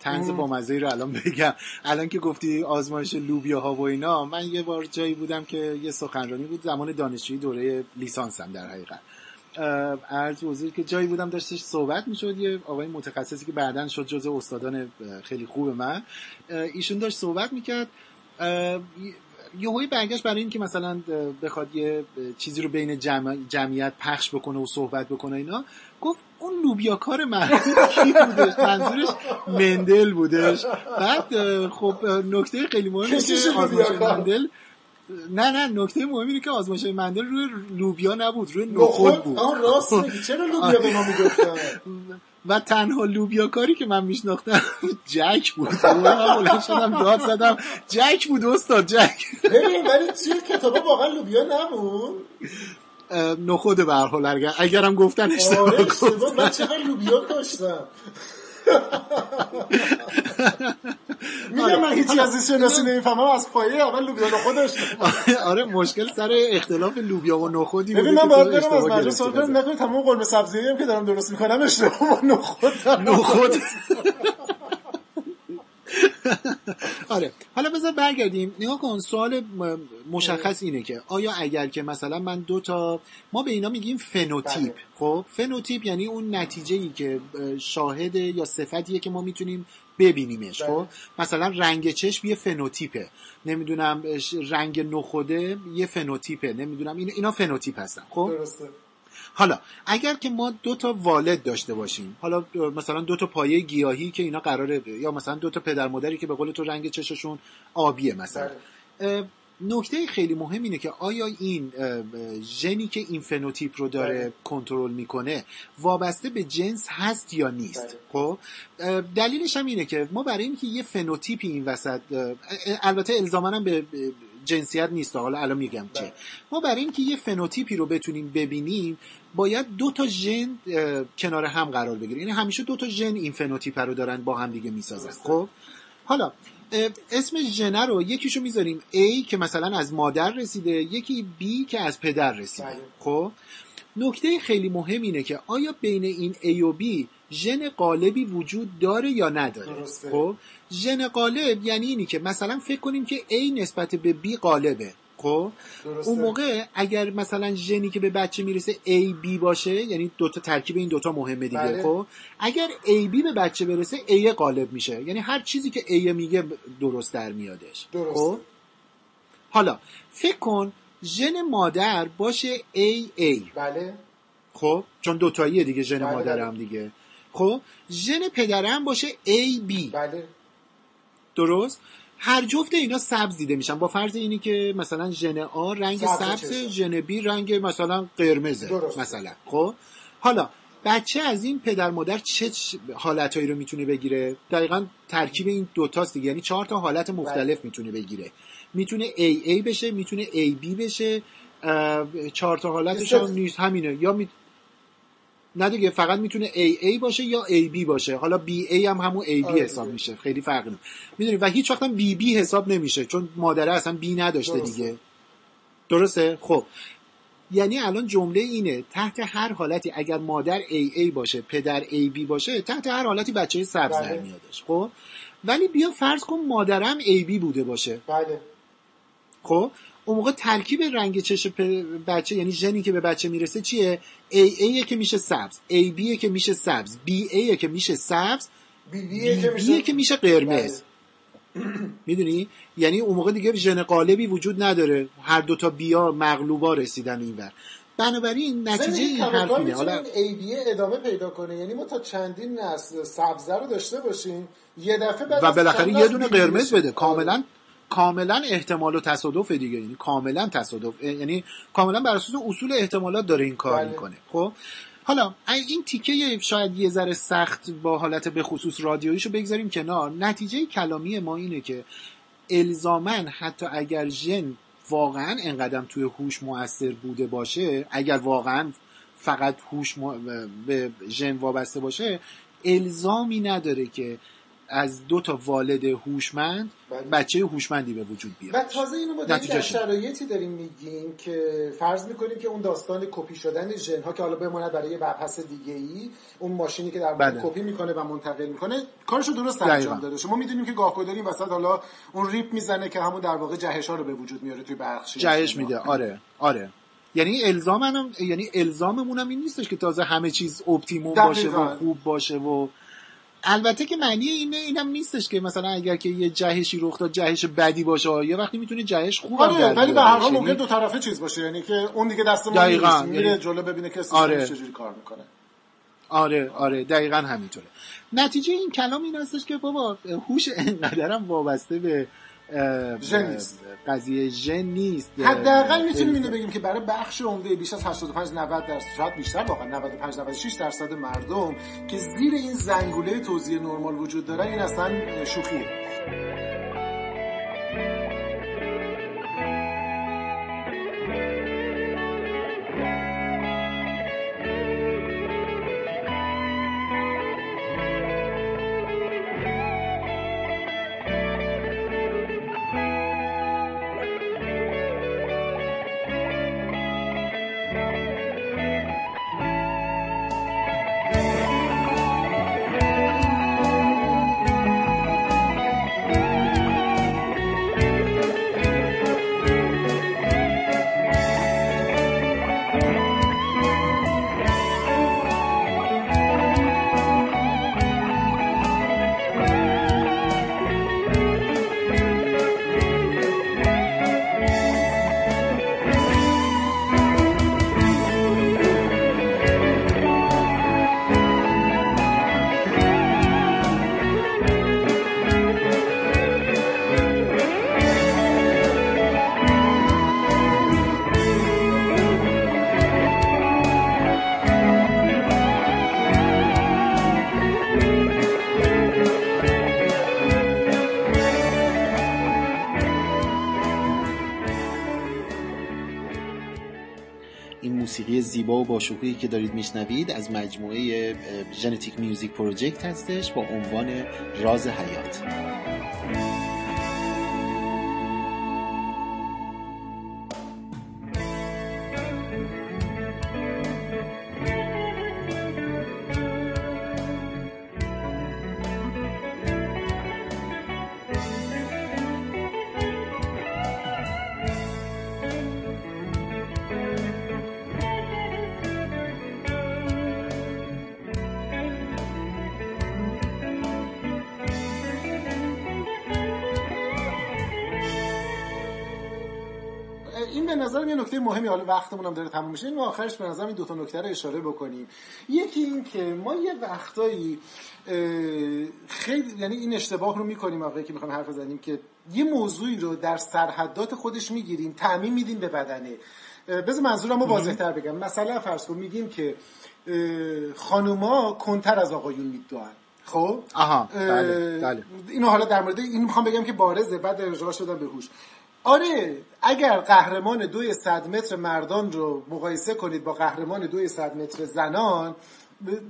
تنز با مزه رو الان بگم. الان که گفتی آزمایش لوبیا ها و اینا من یه بار جایی بودم که یه سخنرانی بود زمان دانشجویی دوره لیسانسم در حقیقت. عرض حضور که جایی بودم داشتش صحبت می‌شد یه آقای متخصصی که بعدا شد جزء استادان خیلی خوب من. ایشون داشت صحبت می‌کرد. یهویی برگشت برای اینکه مثلا بخواد یه چیزی رو بین جمعیت پخش بکنه و صحبت بکنه اینا گفت اون لوبیا کار (laughs) کی بودش؟ منظورش مندل بودش. بعد خب نکته خیلی مهمه که آزمایش مندل نه نه نکته مهم اینه که آزمایش مندل روی لوبیا نبود روی نخود بود. آه راست چرا لوبیا به ما می‌گفتن؟ (laughs) و تنها لوبیا کاری که من میشناختم جک بود. من شدم داد زدم. جک بود استاد جک. ببین ولی چیه کتابا واقعا لوبیا نبود. نخود به هر حال اگرم گفتن اشتباه آره گفتن من چقدر لوبیا داشتم. میگم من هیچی از این شناسی نمی‌فهمم از پایه اول لوبیا نخود (laughs) آره مشکل سر اختلاف لوبیا و نخودی ببین من باید برم از مجلس سوال کنم نکنه تمام قرمه سبزی هم که دارم درست می‌کنم اشتباه نخود نخود. (laughs) (laughs) آره. حالا بذار برگردیم. نگاه کن سوال مشخص اینه که آیا اگر که مثلا من دو تا ما به اینا میگیم فنوتیپ. بله. خب فنوتیپ یعنی اون نتیجه ای که شاهد یا صفتیه که ما می‌تونیم ببینیمش. بله. خب مثلا رنگ چشم یه فنوتیپه. نمی‌دونم رنگ نخوده یه فنوتیپه. نمی‌دونم اینا فنوتیپ هستن. خب؟ درسته. حالا اگر که ما دو تا والد داشته باشیم حالا مثلا دو تا پایه گیاهی که اینا قراره یا مثلا دو تا پدر مادری که به قول تو رنگ چششون آبیه مثلا بله. نکته خیلی مهم اینه که آیا این ژنی که این فنوتیپ رو داره بله. کنترل می‌کنه وابسته به جنس هست یا نیست بله. خب دلیلش هم اینه که ما برای اینکه یه فنوتیپی این وسط البته الزاما به جنسیت نیست. حالا الان میگم چه ما برای اینکه یه فنوتیپی رو بتونیم ببینیم باید دو تا ژن کنار هم قرار بگیره یعنی همیشه دو تا ژن این فنوتیپ رو دارن با هم دیگه می‌سازن. خب؟ حالا اسم ژنه رو یکیشو می‌ذاریم A که مثلا از مادر رسیده یکی B که از پدر رسیده. بله. خب؟ نکته خیلی مهم اینه که آیا بین این A و B ژن قالبی وجود داره یا نداره؟ خب؟ ژن قالب یعنی اینی که مثلا فکر کنیم که A نسبت به B قالبه خب؟ اون موقع اگر مثلا ژنی که به بچه می‌رسه A B باشه یعنی دوتا ترکیب این دوتا مهمه دیگه بله. خب؟ اگر A B به بچه برسه A غالب میشه. یعنی هر چیزی که A میگه درست در میادش. درست. خب حالا فکر کن ژن مادر باشه A A. بله. خب؟ چون دوتاییه دیگه ژن بله مادر بله. هم دیگه. خب؟ ژن پدرم باشه A B. بله. درست. هر جفت اینا سبز دیده میشن. با فرض اینی که مثلا ژن آ رنگ سبز ژن بی رنگ مثلا قرمزه مثلا. خب؟ حالا بچه از این پدر مادر چه حالتهایی رو می‌تونه بگیره؟ دقیقا ترکیب این دوتاست دیگه. یعنی چهار تا حالت مختلف بله. می‌تونه بگیره. می‌تونه AA بشه می‌تونه AB بشه چهار تا حالتش هم نیست. همینه. یا می... نه دیگه فقط می‌تونه AA باشه یا AB باشه. حالا BA هم همون AB آره حساب میشه. خیلی فرق نمی‌کنه. می‌دونی و هیچ وقت هم BB حساب نمیشه چون مادره اصلا B نداشته درسته. دیگه. درسته؟ خب. یعنی الان جمله اینه تحت هر حالتی اگر مادر AA باشه پدر AB باشه تحت هر حالتی بچه سبز در بله. میادش خب؟ ولی بیا فرض کن مادرم AB بوده باشه. بله. خب؟ اون موقع ترکیب رنگ چش بچه یعنی ژنی که به بچه می‌رسه چیه؟ ای ای که میشه سبز. ای بی که میشه سبز. بی ای که میشه سبز. بی بی که میشه, قرمز. بله. می‌دونی؟ یعنی اون موقع دیگه ژن قالبی وجود نداره. هر دوتا بیا مغلوبا رسیدن اینور بنابراین نتیجه این حرف اینه حالا ای بی ادامه پیدا کنه. یعنی ما تا چندین نسل سبزه رو داشته باشیم یه دفعه و بالاخره یه دونه قرمز بده. کاملا کاملا احتمال و تصادف دیگه. یعنی کاملا تصادف. یعنی کاملا بر اساس اصول احتمالات داره این کار بله. می‌کنه. خب؟ حالا این تیکه شاید یه ذره سخت با حالت به خصوص رادیویشو بگذاریم کنار. نتیجه کلامی ما اینه که الزامن حتی اگر ژن واقعا انقدر توی هوش موثر بوده باشه اگر واقعا فقط هوش به ژن وابسته باشه الزامی نداره که از دو تا والد هوشمند بله. بچه هوشمندی به وجود بیاد. و تازه اینو ما در شرایطی داریم میگیم که فرض می‌کنیم که اون داستان کپی شدن ژن ها که حالا بماند برای یه بحث دیگه ای اون ماشینی که در بله. کپی می‌کنه و منتقل می‌کنه کارشو درست انجام داده. شما می‌دونیم که گاه داریم وسط حالا اون ریپ می‌زنه که همون در واقع جهش ها رو به وجود میاره توی بخشی جهش میده. آره. آره. یعنی الزامم یعنی الزاممون هم این نیستش که تازه همه چیز optimum باشه و خوب باشه و البته که معنی اینه اینم نیستش که مثلا اگر که یه جهشی رخ داد جهش بدی باشه یه وقتی می‌تونه جهش خوب آره ولی به هر حال ممکن دو طرفه چیز باشه یعنی که اون دیگه دست ما نیست میره یعنی... جلو ببینه که آره. چجوری کار می‌کنه آره آره دقیقا همینطوره نتیجه این کلام این هستش که بابا هوش انقدرم وابسته به ژن نیست. قضیه ژن نیست. حداقل می‌تونیم اینو بگیم که برای بخش عمده بیش از 85 90 درصد شاید بیشتر واقعا 95 96 درصد مردم که زیر این زنگوله توزیع نرمال وجود دارن این اصلا شوخیه. زیبا و باشکوهی که دارید میشنوید از مجموعه ژنتیک میوزیک پروژکت هستش با عنوان راز حیات. به نظرم یه نکته مهمی حالا وقتمون هم داره تموم میشه این آخرش به نظرم این دو تا نکته رو اشاره بکنیم. یکی این که ما یه وقتایی خیلی یعنی این اشتباه رو می‌کنیم واقعی که می‌خوایم حرف بزنیم که یه موضوعی رو در سرحدات خودش می‌گیریم تعمین میدیم به بدنه. بذار منظورم رو واضح‌تر بگم. مثلا فرض کن میگیم که خانوما کنتر از آقایون میدوان. خب؟ آها بله بله. اینو حالا در مورد این می‌خوام بگم که بارزه بعد ارجاع شدم به هوش. آره اگر قهرمان دوی صد متر مردان رو مقایسه کنید با قهرمان دوی صد متر زنان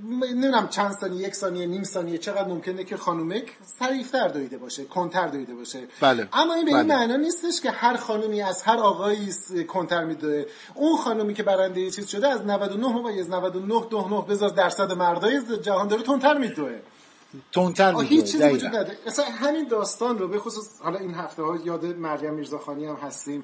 نمی‌دونم چند ثانیه یک ثانیه نیم ثانیه چقدر ممکنه که خانومک سریفتر دویده باشه کنتر دویده باشه بله. اما این به این بله. معنا نیستش که هر خانومی از هر آقایی کنتر میدوه اون خانومی که برنده چیز شده از 99 ممیز 99 نه بذار درصد مردای جهان داره تونتر میدوه تونتر هیچ چیزی وجود نداره. مثلا همین داستان رو به خصوص حالا این هفته ها یاد مریم میرزاخانی هم هستیم.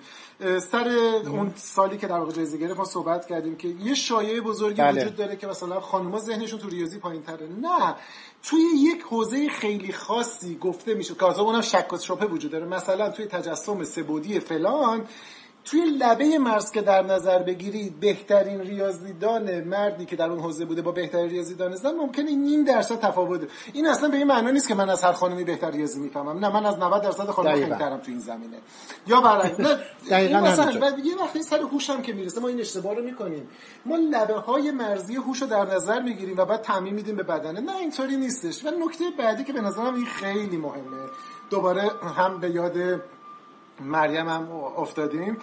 سر اون سالی که در واقع جایزه گرفت ما صحبت کردیم که یه شایعه بزرگی بله. وجود داره که مثلا خانوما ذهنشون تو ریاضی پایین تره. نه. توی یک حوزه خیلی خاصی گفته میشه. که اونم شک و شبهه وجود داره. مثلا توی تجسم سبودی فلان توی لبه مرز که در نظر بگیرید بهترین ریاضیدان مردی که در اون حوزه بوده با بهترین ریاضیدان زن ممکنه نیم درصد تفاوت. این اصلا به این معنا نیست که من از هر خانمی بهتر ریاضی می‌فهمم. نه من از 90 درصد خانم کردم تو این زمینه. یا برعکس نه دقیقاً مثلا یه وقتی سر هوشم که می‌رسه ما این اشتباه رو می‌کنیم. ما لبه های مرزی هوش رو در نظر می‌گیریم و بعد تعمیم میدیم به بدنه. نه اینطوری نیستش. و نکته بعدی که به نظرم این خیلی مهمه. دوباره هم به یاد مریم هم افتادیم.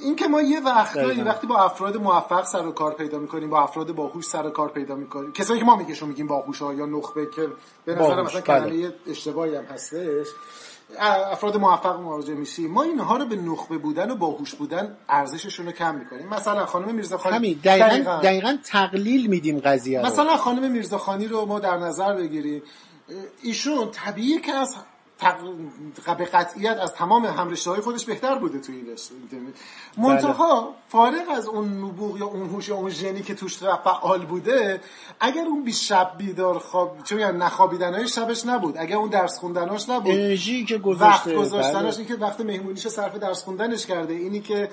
این که ما یه وقتایی وقتی با افراد موفق سر و کار پیدا می‌کنیم با افراد باهوش سر و کار پیدا می‌کنیم. کسایی که ما میگشون میگیم باهوش ها یا نخبه که به نظر مثلا بله. کلمه اشتباهی هم هستش. افراد موفق مواجه میشیم. ما اینها رو به نخبه بودن و باهوش بودن ارزششون رو کم می‌کنیم. مثلا خانم میرزاخانی همین دقیقاً, دقیقاً, دقیقاً تقلیل میدیم قضیه رو. مثلا خانم میرزاخانی رو ما در نظر بگیریم. ایشون طبیعی که از به قطعیت از تمام همرشته های خودش بهتر بوده توی این رشته منتها بله. فارغ از اون نبوغ یا اون هوش یا اون ژنی که توش فعال بوده اگر اون بی شب بیدار خواب چون یعنی نخوابیدن های شبش نبود اگر اون درس خوندناش نبود انرژی که گذاشته وقت گذاشتنش بله. که وقت مهمونیش صرف درس خوندنش کرده اینی که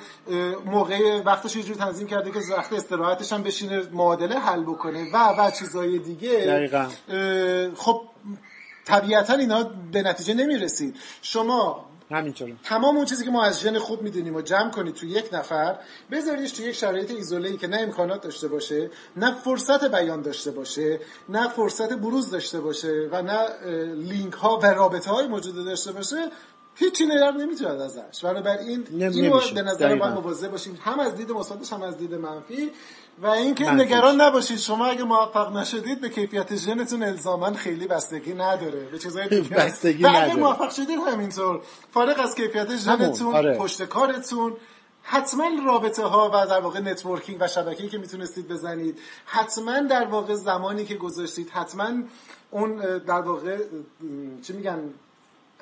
موقع وقتش یه تنظیم کرده که وقت استراحتش هم بشینه معادله حل بکنه و و چیزای دیگه دقیقا. خب طبیعتا اینا به نتیجه نمی‌رسید. شما همینطوره. تمام اون چیزی که ما از ژن خوب می‌دونیم و جمع کنید تو یک نفر بذاریش تو یک شرایط ایزوله ای که نه امکانات داشته باشه نه فرصت بیان داشته باشه نه فرصت بروز داشته باشه و نه لینک ها و رابطه های موجود داشته باشه هیچی نگر نمی‌توند ازش. بنابراین اینو به نظر ما مواظب باشیم هم از دید مثبتش هم از دید منفی. و اینکه نگران نباشید شما اگه موفق نشدید به کیفیت ژنتون الزاما خیلی بستگی نداره به چیزای دیگه. بستگی نداره. اگه موفق شدید همینطور. فارغ از کیفیت ژنتون آره. پشتکارتون حتما رابطه ها و در واقع networking و شبکه‌ای که می‌تونستید بزنید حتما در واقع زمانی که گذاشتید حتما اون در واقع چی میگن؟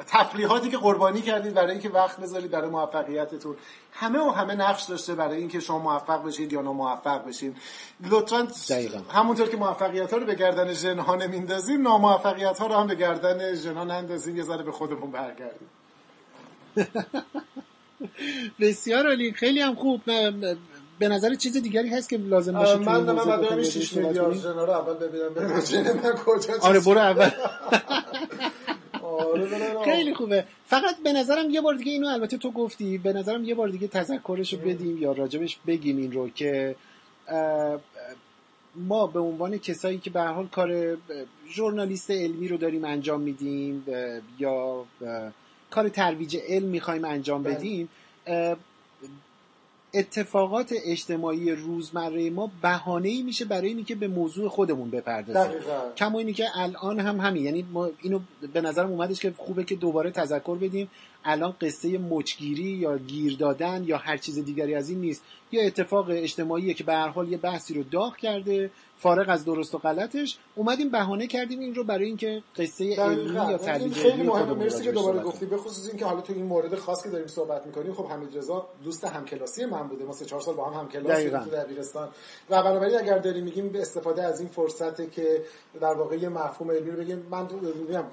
تفریحاتی که قربانی کردید برای اینکه وقت بذارید برای موفقیتتون. همه و همه نقش داشته برای اینکه شما موفق بشید یا ناموفق بشید. لطفا همونطور که موفقیت ها رو به گردن جن ها نمیندازیم ناموفقیت ها رو هم به گردن جن ها نندازیم یه ذره به خودمون برگردیم. (laughs) بسیار عالی. خیلی هم خوب. به نظر چیز دیگری هست که لازم باشه من من بعد 6 میلیارد جن رو اول ببینم. جن من کجا آره برو اول. (laughs) خیلی خوبه. فقط به نظرم یه بار دیگه اینو البته تو گفتی به نظرم یه بار دیگه تذکرش رو بدیم یا راجبش بگیم این رو که ما به عنوان کسایی که به حال کار ژورنالیست علمی رو داریم انجام میدیم یا کار ترویج علم می‌خوایم انجام بله. بدیم اتفاقات اجتماعی روزمره ما بهانه ای میشه برای اینکه به موضوع خودمون بپردازیم. کما اینی که الان هم همین. یعنی ما اینو به نظرم اومدش که خوبه که دوباره تذکر بدیم. الان قصه مچگیری یا گیر دادن یا هر چیز دیگری از این نیست. یا اتفاق اجتماعیه که به هر حال یه بحثی رو داغ کرده. فارغ از درست و غلطش اومدیم بهانه کردیم این رو برای اینکه قصه علمی یا ترویج خیلی مهمه. مرسی که دوباره گفتی. به خصوص اینکه حالا تو این مورد خاص که داریم صحبت می‌کنیم خب حمید رضا دوست همکلاسی من بوده. ما سه چهار سال با هم همکلاس تو دبیرستان. و بنابراین اگر داریم میگیم به استفاده از این فرصته که در واقع یه مفهوم علمی رو بگیم من میگم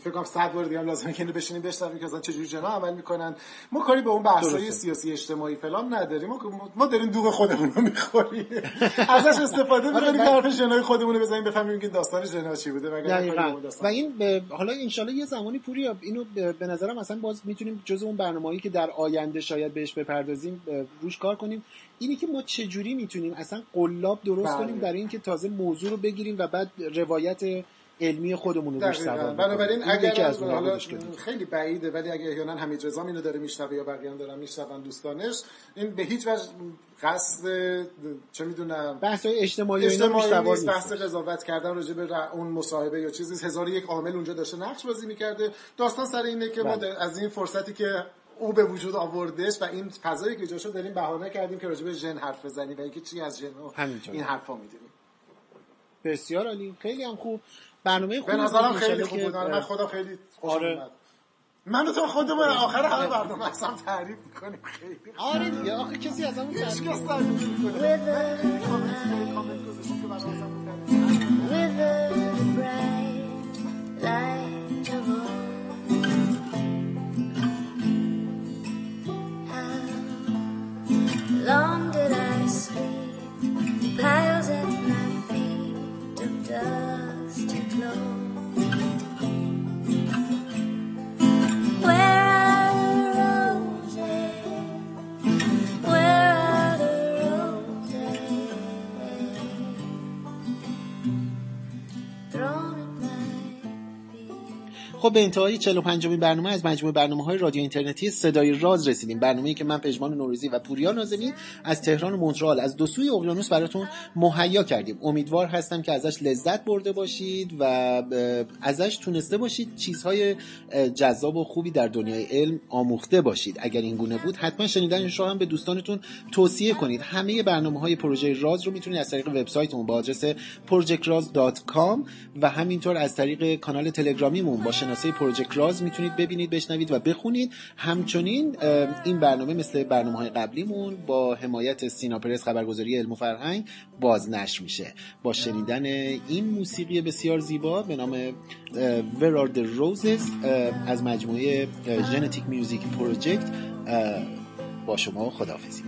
فکر کنم 100 بار دیگه هم لازمه که اینو بشینیم بشنویم که اصلا چجوری جنا عمل می‌کنن. ما کاری به اون بحث‌های سیاسی اجتماعی فلان نداریم. ما ما داریم دوغ خودمون رو می‌خوریم. (laughs) ازش استفاده می‌کنیم که حرف جنای خودمون رو بزنیم بفهمیم که داستان جنا چی بوده و این ب... حالا ان یه زمانی پوری اینو به نظرم اصلا باز می‌تونیم جز اون برنامه‌ای که در آینده شاید بهش بپردازیم روش کار کنیم. اینی که ما چجوری می‌تونیم اصلا قلاب درست بله. کنیم در اینکه تازه موضوع رو بگیریم و بعد روایت علمی خودمون رو روش سوار بنابراین اگر از حالا خیلی بعیده ولی اگه احیانا حمید رضا اینو داره میشنوه یا بقیه دارن میشنون دوستانش این به هیچ وجه قصد چه می‌دونم بحث اجتماعی اجتماعی نیست بحث قضاوت کردن راجع به اون مصاحبه یا چیزی. هزار یک عامل اونجا داشته نقش بازی می‌کرده. داستان سر اینه که ما بله. از این فرصتی که او به وجود آوردش و این فضایی که جاشو داریم بهانه کردیم که راجع به ژن حرف بزنیم و اینکه چی از ژن این حرفا می‌دونیم. بسیار عالی. خیلی هم خوب. برنامه خوب به نظرم خیلی خوب بود. من خدا خیلی خوشم آره. من تو خودم آخر همه برنامه اصلا تعریف می‌کنیم. خیلی آره دیگه آخه کسی از همون تعریف کس تعریف می‌کنه With a bright light of خب به انتهای 45 می برنامه از مجموعه برنامه های رادیو اینترنتی صدای راز رسیدیم. برنامه‌ای که من پژمان نوروزی و پوریا نازمی از تهران و مونترال از دو سوی اقیانوس براتون مهیا کردیم. امیدوار هستم که ازش لذت برده باشید و ازش تونسته باشید چیزهای جذاب و خوبی در دنیای علم آموخته باشید. اگر این گونه بود حتما شنیدنش رو هم به دوستانتون توصیه کنید. همه برنامه های پروژه راز رو می‌تونید از طریق وبسایتمون با آدرس projectraz.com و همینطور از طریق کانال تلگرامیمون شناسه پروژکت راز می‌تونید ببینید بشنوید و بخونید. همچنین این برنامه مثل برنامه های قبلیمون با حمایت سینا پرس خبرگزاری علم و فرهنگ بازنشر میشه. با شنیدن این موسیقی بسیار زیبا به نام Where Are the Roses از مجموعه ژنتیک میوزیک پروژکت با شما خداحافظی